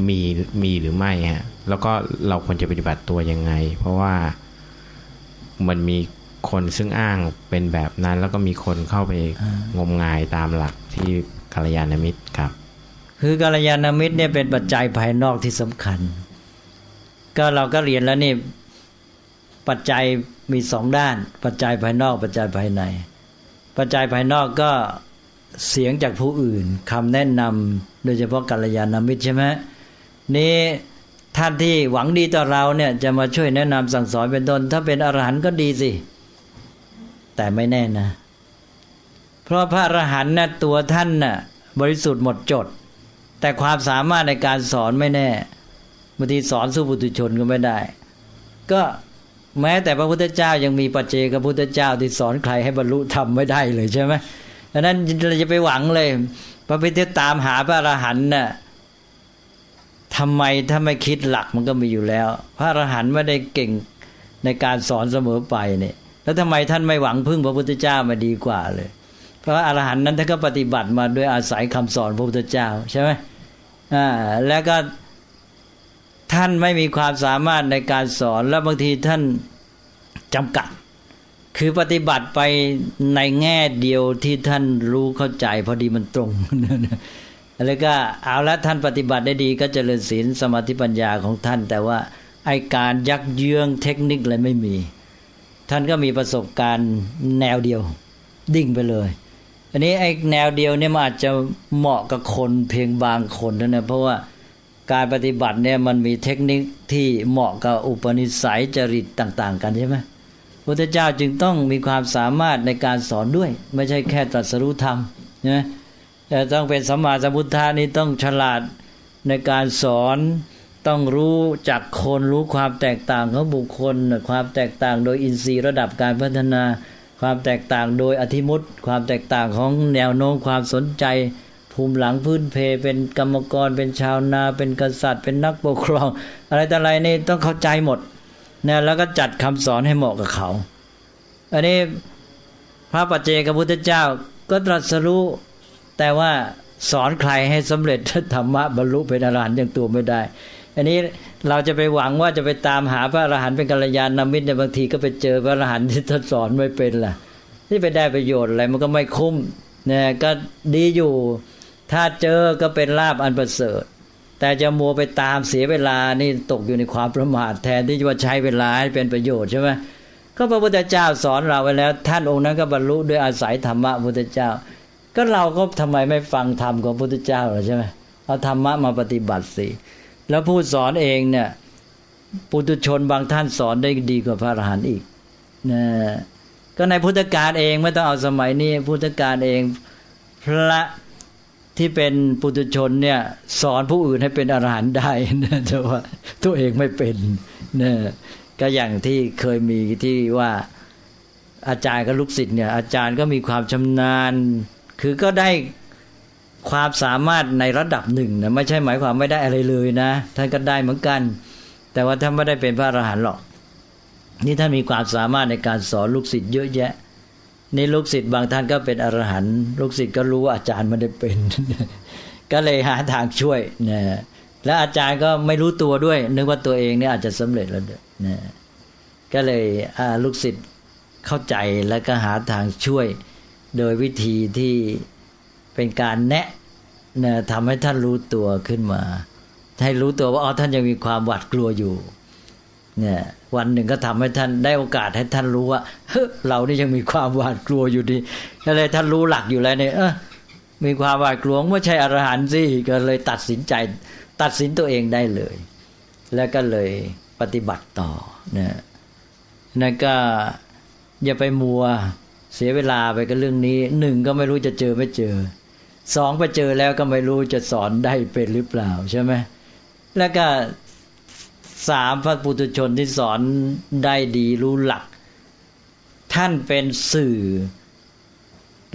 มีมีหรือไม่ฮะแล้วก็เราควรจะปฏิบัติตัวยังไง เพราะว่ามันมีคนซึ่งอ้างเป็นแบบนั้น แล้วก็มีคนเข้าไปงมงายตามหลักที่กัลยาณมิตรครับ คือกัลยาณมิตรเนี่ยเป็นปัจจัยภายนอกที่สำคัญ ก็เราก็เรียนแล้วนี่ปัจจัยมีสองด้าน ปัจจัยภายนอก ปัจจัยภายใน ปัจจัยภายนอกก็ เสียงจากผู้อื่นคำแนะนำโดยเฉพาะกัลยาณมิตรใช่ไหมนี้ท่านที่หวังดีต่อเราเนี่ย จะมาช่วยแนะนำสั่งสอนเป็นต้นถ้าเป็นอรหันต์ก็ดีสิ แต่ไม่แน่นะ เพราะพระอรหันต์นะ่ะตัวท่านน่ะ บริสุทธิ์หมดจด แต่ความสามารถในการสอนไม่แน่บางทีสอนสู้บุตุชนก็ไม่ได้ ก็แม้แต่พระพุทธเจ้ายังมีปัจเจกพระพุทธเจ้าที่สอนใครให้บรรลุธรรมไม่ได้เลยใช่ไหม ดังนั้นเราจะไปหวังเลยพระพิเทตามหาพระอรหันต์น่ะทำไมถ้าไม่คิดหลักมันก็มีอยู่แล้ว พระอรหันต์ไม่ได้เก่งในการสอนเสมอไปเนี่ย แล้วทำไมท่านไม่หวังพึ่งพระพุทธเจ้ามาดีกว่าเลย เพราะอรหันต์นั้นท่านก็ปฏิบัติมาด้วยอาศัยคำสอนพระพุทธเจ้าใช่ไหมอ่าแล้วก็ท่านไม่มีความสามารถในการสอนแล้วบางทีท่านจำกัด คือปฏิบัติไปในแง่เดียวที่ท่านรู้เข้าใจ พอดีมันตรงแล้วก็เอาละท่านปฏิบัติได้ดีก็เจริญศีลสมาธิปัญญาของท่าน แต่ว่าไอการยักเยื้องเทคนิคอะไรไม่มี ท่านก็มีประสบการณ์แนวเดียว ดิ่งไปเลย อันนี้ไอแนวเดียวเนี่ยมันอาจจะเหมาะกับคนเพียงบางคนเท่านั้นเพราะว่าการปฏิบัติเนี่ยมันมีเทคนิคที่เหมาะกับอุปนิสัยจริตต่าง ๆ กันใช่ไหม พระเจ้าจึงต้องมีความสามารถในการสอนด้วย ไม่ใช่แค่ตรัสรู้ธรรมนะจะต้องเป็นสัมมาสัมพุทธานี้ต้องฉลาดในการสอนต้องรู้จักคนรู้ความแตกต่างของบุคคล ความแตกต่างโดยอินทรีย์ระดับการพัฒนา ความแตกต่างโดยอธิมุตความแตกต่างของแนวโน้มความสนใจ ภูมิหลังพื้นเพเป็นกรรมกรเป็นชาวนา เป็นกษัตริย์ เป็นนักปกครอง อะไรต่ออะไรนี่ต้องเข้าใจหมด นี่ยแล้วก็จัดคำสอนให้เหมาะกับเขา อันนี้พระปัจเจกพุทธเจ้าก็ตรัสรู้แต่ว่าสอนใครให้สำเร็จธรรมะบรรลุเป็นอรหันต์ย่างตัวไม่ได้ อันนี้เราจะไปหวังว่าจะไปตามหาพระอรหันต์เป็นกัลยาณมิตรในบางทีก็ไปเจอพระอรหันต์ที่ท่านสอนไม่เป็นล่ะที่ไปได้ประโยชน์อะไรมันก็ไม่คุ้มเนี่ยก็ดีอยู่ ถ้าเจอก็เป็นลาบอันประเสริฐ แต่จะมัวไปตามเสียเวลานี่ตกอยู่ในความประมาทแทนที่จะใช้เวลาให้เป็นประโยชน์ใช่ไหมก็พระพุทธเจ้าสอนเราไว้แล้ว ท่านองค์นั้นก็บรรลุด้วยอาศัยธรรมะพุทธเจ้า ก็เราก็ทำไมไม่ฟังธรรมของพุทธเจ้าหรอใช่ไหมเอาธรรมะมาปฏิบัติสิแล้วผู้สอนเองเนี่ยปุถุชนบางท่านสอนได้ดีกว่าพระอรหันต์อีกนะก็ในพุทธกาลเองไม่ต้องเอาสมัยนี้พุทธกาลเอง พระ ที่เป็นปุถุชนเนี่ย สอนผู้อื่นให้เป็นอรหันต์ได้นะแต่ว่าตัวเองไม่เป็นเนี่ยก็อย่างที่เคยมีที่ว่าอาจารย์กับลูกศิษย์เนี่ย อาจารย์ก็มีความชำนาญ คือก็ได้ความสามารถในระดับหนึ่งนะไม่ใช่หมายความไม่ได้อะไรเลยนะท่านก็ได้เหมือนกัน แต่ว่าท่านไม่ได้เป็นพระอรหันต์หรอก นี่ท่านมีความสามารถในการสอนลูกศิษย์เยอะแยะ นี่ลูกศิษย์บางท่านก็เป็นอรหันต์ลูกศิษย์ก็รู้ว่าอาจารย์ไม่ได้เป็น ก็เลยหาทางช่วยนะแล้วอาจารย์ก็ไม่รู้ตัวด้วย นึกว่าตัวเองเนี่ยอาจจะสำเร็จแล้วนะก็เลยลูกศิษย์เข้าใจแล้วก็หาทางช่วย โดยวิธีที่เป็นการแนะนะทำให้ท่านรู้ตัวขึ้นมา ให้รู้ตัวว่าอ๋อท่านยังมีความหวาดกลัวอยู่เนี่ย วันหนึ่งก็ทำให้ท่านได้โอกาสให้ท่านรู้ว่าเฮ้เรานี่ยังมีความหวาดกลัวอยู่ดีก็เลยท่านรู้หลักอยู่แล้วเนี่ยเออมีความหวาดกลัวไม่ใช่อรหันต์สิก็เลยตัดสินใจ ตัดสินตัวเองได้เลย แล้วก็เลยปฏิบัติต่อเนี่ยนั่นก็อย่าไปมัวเสียเวลาไปกับเรื่องนี้หนึ่งก็ไม่รู้จะเจอไม่เจอสองไปเจอแล้วก็ไม่รู้จะสอนได้เป็นหรือเปล่าใช่ไหมแล้วก็ สามพระปุถุชนที่สอนได้ดีรู้หลัก ท่านเป็นสื่อ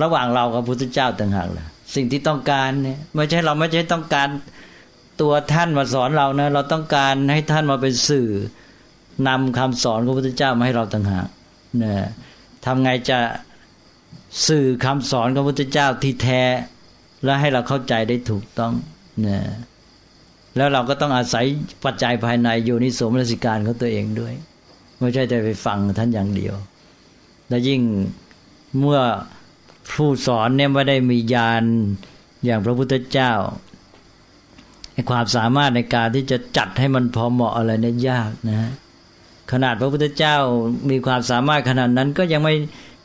ระหว่างเรากับพุทธเจ้าต่างหากล่ะสิ่งที่ต้องการเนี่ยไม่ใช่เราไม่ใช่ต้องการตัวท่านมาสอนเรานะ เราต้องการให้ท่านมาเป็นสื่อนำคำสอนของพระพุทธเจ้ามาให้เราต่างหากนะทำไงจะสื่อคำสอนของพระพุทธเจ้าที่แท้และให้เราเข้าใจได้ถูกต้องนะ แล้วเราก็ต้องอาศัยปัจจัยภายในโยนิสมนสิการของตัวเองด้วย ไม่ใช่แต่ไปฟังท่านอย่างเดียว และยิ่งเมื่อผู้สอนเนี่ยไม่ได้มีญาณอย่างพระพุทธเจ้าความสามารถในการที่จะจัดให้มันพอเหมาะอะไรเนี่ยยากนะ ขนาดพระพุทธเจ้ามีความสามารถขนาดนั้นก็ยังไม่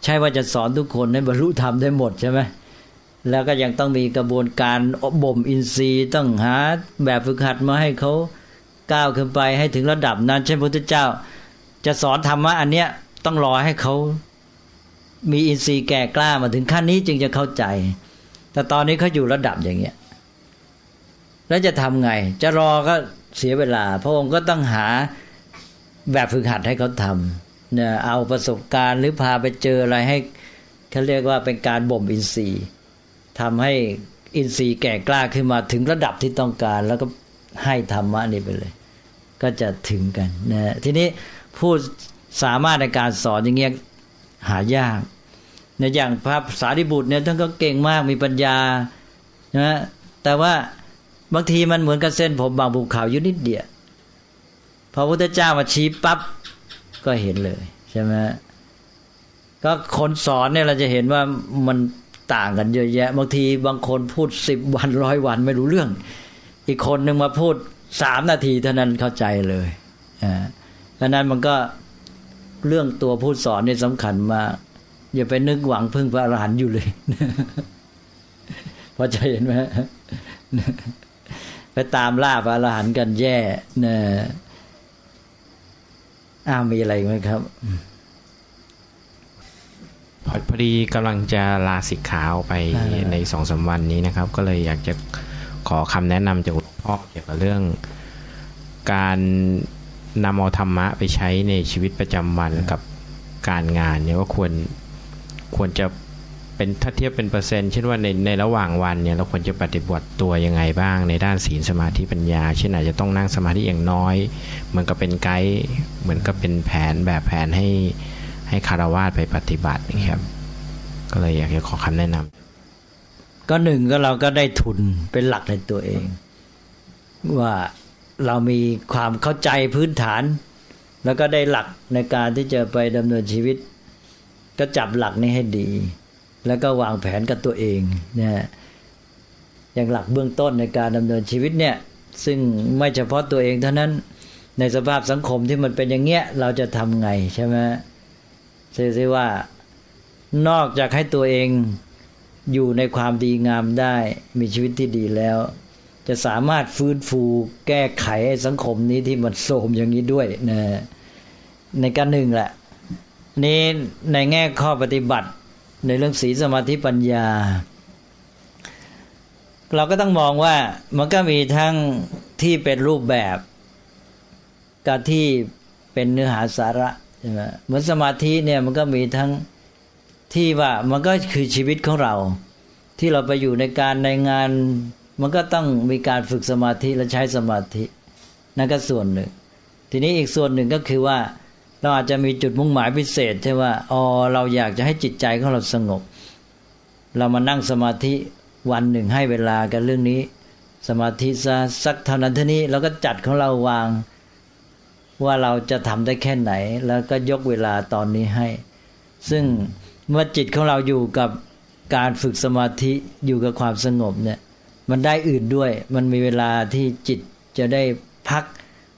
ใช่ว่าจะสอนทุกคนให้บรรลุธรรมได้หมดใช่ไหม แล้วก็ยังต้องมีกระบวนการอบบ่มอินทรีย์ต้องหาแบบฝึกหัดมาให้เขาก้าวขึ้นไปให้ถึงระดับนั้นเช่นพระพุทธเจ้า จะสอนธรรมะอันเนี้ยต้องรอให้เขามีอินทรีย์แก่กล้ามาถึงขั้นนี้จึงจะเข้าใจ แต่ตอนนี้เขาอยู่ระดับอย่างเงี้ย แล้วจะทำไง จะรอก็เสียเวลา พระองค์ก็ต้องหาแบบฝึกหัดให้เขาทำเนี่ยเอาประสบการณ์หรือพาไปเจออะไรให้เขาเรียกว่าเป็นการบ่มอินทรีย์ ทำให้อินทรีย์แก่กล้าขึ้นมาถึงระดับที่ต้องการ แล้วก็ให้ธรรมะนี่ไปเลย ก็จะถึงกันนะทีนี้ผู้สามารถในการสอนอย่างเงี้ยหายากในอย่างพระสารีบุตรเนี่ยท่านก็เก่งมากมีปัญญานะแต่ว่าบางทีมันเหมือนกับเส้นผมบางภูเขาอยู่นิดเดียวพอพระพุทธเจ้ามาชี้ปั๊บก็เห็นเลยใช่ไหมก็คนสอนเนี่ยเราจะเห็นว่ามัน ต่างกันเยอะแยะ บางทีบางคนพูดสิบวันร้อยวันไม่รู้เรื่อง อีกคนหนึ่งมาพูดสามนาทีเท่านั้นเข้าใจเลยอ่าดังนั้นมันก็เรื่องตัวผู้สอนนี่สำคัญมากอย่าไปนึกหวังพึ่งพระอรหันต์อยู่เลยพอใจเห็นไหมไปตามล่าพระอรหันต์กันแย่เนะอ้าวมีอะไรไหมครับ พอพอดีกำลังจะลาสิกขาไปในสองสาวันนี้นะครับ ก็เลยอยากจะขอคำแนะนำจากหลวงพ่อเกี่ยวกับเรื่อง การนำเอาธรรมะไปใช้ในชีวิตประจำวันกับการงานเนี่ยว่าควรควรจะเป็นถ้าเทียบเป็นเปอร์เซ็นต์เช่นว่าในในระหว่างวันเนี่ยเราควรจะปฏิบัติตัวยังไงบ้าง ในด้านศีลสมาธิปัญญา เช่นอาจจะต้องนั่งสมาธิอย่างน้อย เหมือนกับเป็นไกด์เหมือนกับเป็นแผนแบบแผนให้ ให้คารวาสไปปฏิบัตินะครับ ก็เลยอยากจะขอคำแนะนำก็หนึ่งก็เราก็ได้ทุนเป็นหลักในตัวเอง ว่าเรามีความเข้าใจพื้นฐาน แล้วก็ได้หลักในการที่จะไปดำเนินชีวิต ก็จับหลักนี้ให้ดี แล้วก็วางแผนกับตัวเองเนี่ยอย่างหลักเบื้องต้นในการดำเนินชีวิตเนี่ย ซึ่งไม่เฉพาะตัวเองเท่านั้นในสภาพสังคมที่มันเป็นอย่างเงี้ยเราจะทำไงใช่ไหม เสียว่านอกจากให้ตัวเองอยู่ในความดีงามได้ มีชีวิตที่ดีแล้ว จะสามารถฟื้นฟูแก้ไขสังคมนี้ที่มันโทรมอย่างนี้ด้วยนะในการหนึ่งแหละนี้ในแง่ข้อปฏิบัติในเรื่องศีลสมาธิปัญญา เราก็ต้องมองว่ามันก็มีทั้งที่เป็นรูปแบบกับที่เป็นเนื้อหาสาระ เหมือนสมาธิเนี่ยมันก็มีทั้งที่ว่ามันก็คือชีวิตของเรา ที่เราไปอยู่ในการในงาน มันก็ต้องมีการฝึกสมาธิและใช้สมาธินั่นก็ส่วนหนึ่ง ทีนี้อีกส่วนหนึ่งก็คือว่าเราอาจจะมีจุดมุ่งหมายพิเศษใช่ว่าอ๋อเราอยากจะให้จิตใจของเราสงบ เรามานั่งสมาธิวันหนึ่งให้เวลากันเรื่องนี้ สมาธิสักเท่านั้นเท่านี้เราก็จัดของเราวาง ว่าเราจะทำได้แค่ไหน แล้วก็ยกเวลาตอนนี้ให้ ซึ่งเมื่อจิตของเราอยู่กับการฝึกสมาธิอยู่กับความสงบเนี่ย มันได้อื่นด้วย มันมีเวลาที่จิตจะได้พัก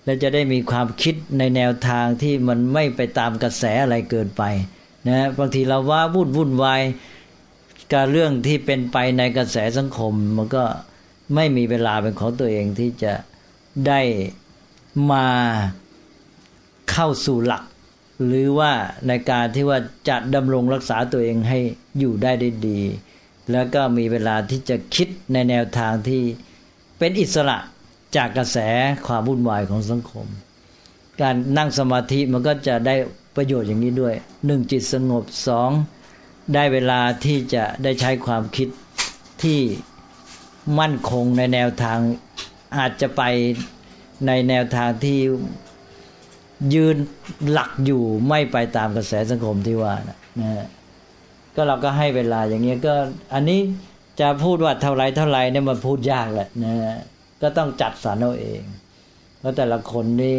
และจะได้มีความคิดในแนวทางที่มันไม่ไปตามกระแสอะไรเกินไปนะบางทีเราว่าวุ่นวุ่นวายการเรื่องที่เป็นไปในกระแสสังคม มันก็ไม่มีเวลาเป็นของตัวเองที่จะได้มา เข้าสู่หลัก หรือว่าในการที่ว่าจะดำรงรักษาตัวเองให้อยู่ได้ได้ดี แล้วก็มีเวลาที่จะคิดในแนวทางที่เป็นอิสระจากกระแสความวุ่นวายของสังคม การนั่งสมาธิมันก็จะได้ประโยชน์อย่างนี้ด้วยหนึ่งจิตสงบสองได้เวลาที่จะได้ใช้ความคิดที่มั่นคงในแนวทางอาจจะไปในแนวทางที่ ยืนหลักอยู่ไม่ไปตามกระแสสังคมที่ว่านะนะก็เราก็ให้เวลาอย่างเงี้ยก็อันนี้จะพูดว่าเท่าไรเท่าไรเนี่ยมันพูดยากแหละนะก็ต้องจัดสรรเอาเองเพราะแต่ละคนนี่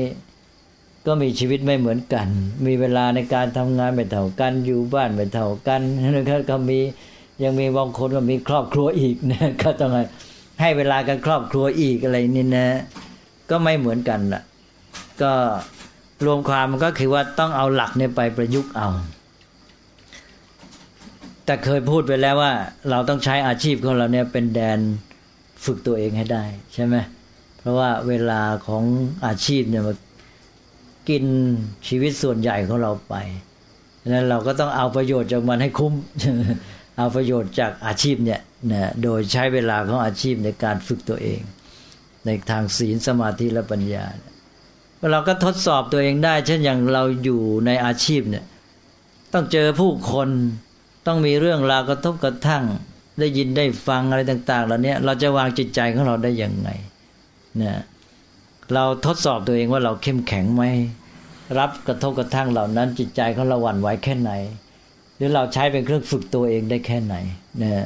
ก็มีชีวิตไม่เหมือนกัน มีเวลาในการทำงานไม่เท่ากัน อยู่บ้านไม่เท่ากันนะครับก็มียังมีบางคนก็มีครอบครัวอีกนะก็ต้องให้เวลากันครอบครัวอีกอะไรนี่นะ ก็ไม่เหมือนกันล่ะก็ รวมความมันก็คือว่าต้องเอาหลักเนี่ยไปประยุกต์เอา แต่เคยพูดไปแล้วว่า เราต้องใช้อาชีพของเราเนี่ยเป็นแดนฝึกตัวเองให้ได้ ใช่ไหมเพราะว่าเวลาของอาชีพเนี่ยมากินชีวิตส่วนใหญ่ของเราไปดังนั้นเราก็ต้องเอาประโยชน์จากมันให้คุ้ม เอาประโยชน์จากอาชีพเนี่ยนะโดยใช้เวลาของอาชีพในการฝึกตัวเอง ในทางศีลสมาธิและปัญญา เราก็ทดสอบตัวเองได้ เช่นอย่างเราอยู่ในอาชีพเนี่ย ต้องเจอผู้คนต้องมีเรื่องราวกระทบกระทั่ง ได้ยินได้ฟังอะไรต่างๆเหล่านี้เราจะวางจิตใจของเราได้อย่างไงเนี่ยเราทดสอบตัวเองว่าเราเข้มแข็งไหมรับกระทบกระทั่งเหล่านั้น จิตใจของเราหวั่นไหวแค่ไหน หรือเราใช้เป็นเครื่องฝึกตัวเองได้แค่ไหนเนี่ย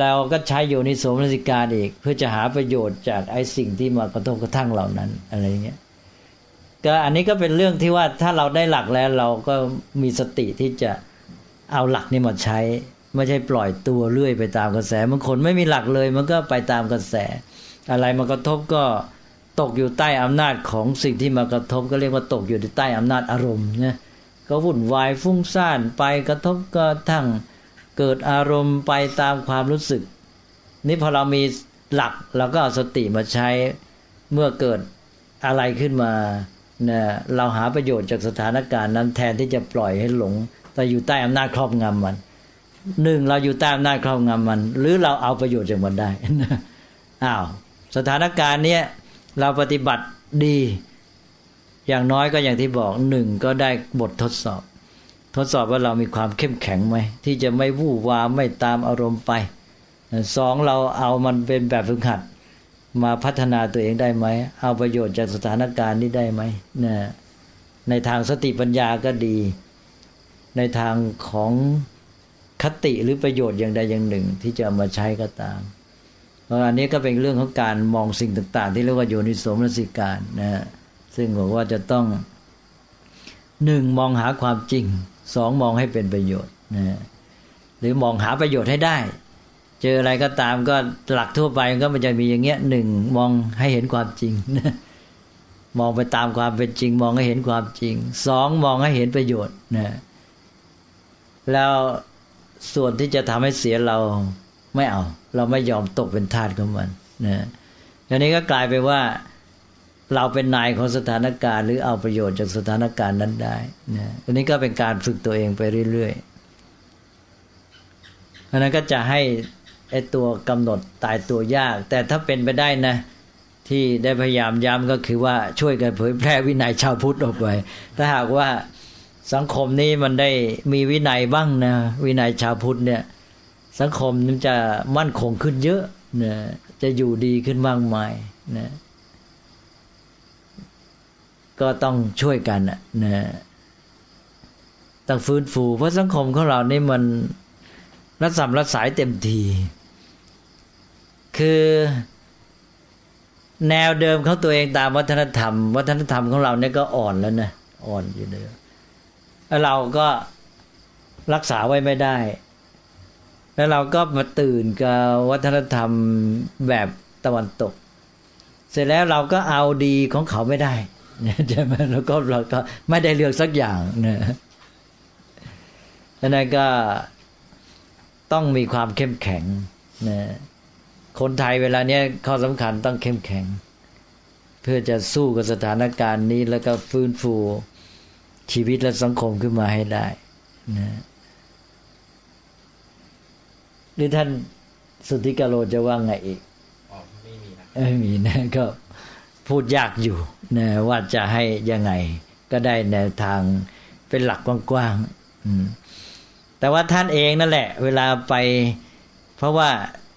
เราก็ใช้โยนิโสมนสิการอีก เพื่อจะหาประโยชน์จากไอ้สิ่งที่มากระทบกระทั่งเหล่านั้นอะไรเงี้ยก็อันนี้ก็เป็นเรื่องที่ว่าถ้าเราได้หลักแล้วเราก็มีสติที่จะเอาหลักนี้มาใช้ ไม่ใช่ปล่อยตัวเรื่อยไปตามกระแสบางคนไม่มีหลักเลย มันก็ไปตามกระแส อะไรมากระทบก็ตกอยู่ใต้อำนาจของสิ่งที่มากระทบก็เรียกว่าตกอยู่ใต้อำนาจอารมณ์นะก็วุ่นวายฟุ้งซ่านไปกระทบก็ทั้ง เกิดอารมณ์ไปตามความรู้สึก นี่พอเรามีหลักเราก็เอาสติมาใช้เมื่อเกิดอะไรขึ้นมาเนี่ยเราหาประโยชน์จากสถานการณ์นั้นแทนที่จะปล่อยให้หลง แต่อยู่ใต้อำนาจครอบงำมันหนึ่งเราอยู่ใต้อำนาจครอบงำมัน หรือเราเอาประโยชน์จากมันได้อ้าวสถานการณ์เนี้ยเราปฏิบัติดี อย่างน้อยก็อย่างที่บอกหนึ่งก็ได้บททดสอบ ทดสอบว่าเรามีความเข้มแข็งไหมที่จะไม่วู่วาไม่ตามอารมณ์ไปสองเราเอามันเป็นแบบฝึกหัด มาพัฒนาตัวเองได้ไหม เอาประโยชน์จากสถานการณ์นี้ได้ไหมนะในทางสติปัญญาก็ดี ในทางของคติหรือประโยชน์อย่างใดอย่างหนึ่ง ที่จะมาใช้ก็ตามเพราะอันนี้ก็เป็นเรื่องของการมองสิ่งต่างๆ ที่เรียกว่าโยนิสมนสิการนะซึ่งบอกว่าจะต้องหนึ่งมองหาความจริง สองมองให้เป็นประโยชน์นะหรือมองหาประโยชน์ให้ได้ เจออะไรก็ตามก็หลักทั่วไปก็มันจะมีอย่างเงี้ยหนึ่งมองให้เห็นความจริงมองไปตามความเป็นจริง มองให้เห็นความจริงสองมองให้เห็นประโยชน์นะแล้วส่วนที่จะทำให้เสียเราไม่เอา เราไม่ยอมตกเป็นทาสของมันนะอันนี้ก็กลายไปว่า เราเป็นนายของสถานการณ์ หรือเอาประโยชน์จากสถานการณ์นั้นได้นะอันนี้ก็เป็นการฝึกตัวเองไปเรื่อยๆอันนั้นก็จะให้ไอตัวกำหนดตายตัวยาก แต่ถ้าเป็นไปได้นะ ที่ได้พยายามย้ำก็คือว่าช่วยกันเผยแพร่วินัยชาวพุทธออกไปถ้าหากว่าสังคมนี้มันได้มีวินัยบ้างนะวินัยชาวพุทธเนี่ยสังคมมันจะมั่นคงขึ้นเยอะนะจะอยู่ดีขึ้นมากมายนะ ก็ต้องช่วยกันนะต้องฟื้นฟู เพราะสังคมของเรานี่มันรัศมรัสายเต็มที คือแนวเดิมของตัวเองตามวัฒนธรรม วัฒนธรรมของเราเนี่ยก็อ่อนแล้วนะอ่อนอยู่เดิมแล้วเราก็รักษาไว้ไม่ได้ แล้วเราก็มาตื่นกับวัฒนธรรมแบบตะวันตก เสร็จแล้วเราก็เอาดีของเขาไม่ได้ ใช่ไหมแล้วก็เราก็ไม่ได้เลือกสักอย่างนะดังนั้นก็ต้องมีความเข้มแข็งนะคนไทยเวลาเนี้ยข้อสำคัญต้องเข้มแข็ง เพื่อจะสู้กับสถานการณ์นี้แล้วก็ฟื้นฟูชีวิตและสังคมขึ้นมาให้ได้นะหรือท่านสุทธิกาโลจะว่าไงอีกไม่มีนะไม่มีนะก็ พูดยากอยู่นะว่าจะให้ยังไง ก็ได้แนวทางเป็นหลักกว้างๆแต่ว่าท่านเองนั่นแหละ เวลาไป เพราะว่า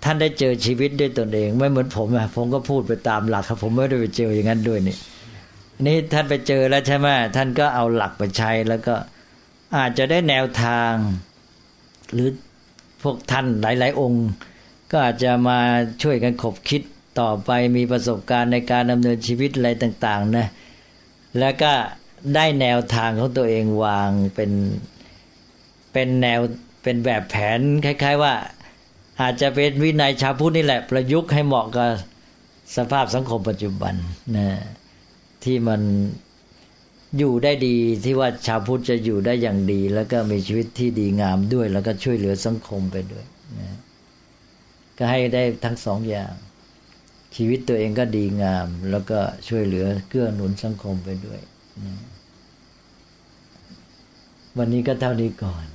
ท่านได้เจอชีวิตด้วยตนเอง ไม่เหมือนผมอะผมก็พูดไปตามหลักครับ ผมไม่ได้ไปเจออย่างนั้นด้วยนี่นี่ท่านไปเจอแล้วใช่ไหมท่านก็เอาหลักไปใช้แล้วก็อาจจะได้แนวทาง หรือพวกท่านหลาย ๆ องค์ ก็อาจจะมาช่วยกันขบคิด ต่อไปมีประสบการณ์ในการดำเนินชีวิตอะไรต่างๆนะแล้วก็ได้แนวทางของตัวเองวางเป็นเป็นแนวเป็นแบบแผนคล้าย ๆ ว่า อาจจะเป็นวินัยชาวพุทธนี่แหละ ประยุกต์ให้เหมาะกับสภาพสังคมปัจจุบันนะที่มันอยู่ได้ดีที่ว่าชาวพุทธจะอยู่ได้อย่างดี แล้วก็มีชีวิตที่ดีงามด้วย แล้วก็ช่วยเหลือสังคมไปด้วยนะก็ให้ได้ทั้งสองอย่าง ชีวิตตัวเองก็ดีงาม แล้วก็ช่วยเหลือเกื้อหนุนสังคมไปด้วย วันนี้ก็เท่านี้ก่อน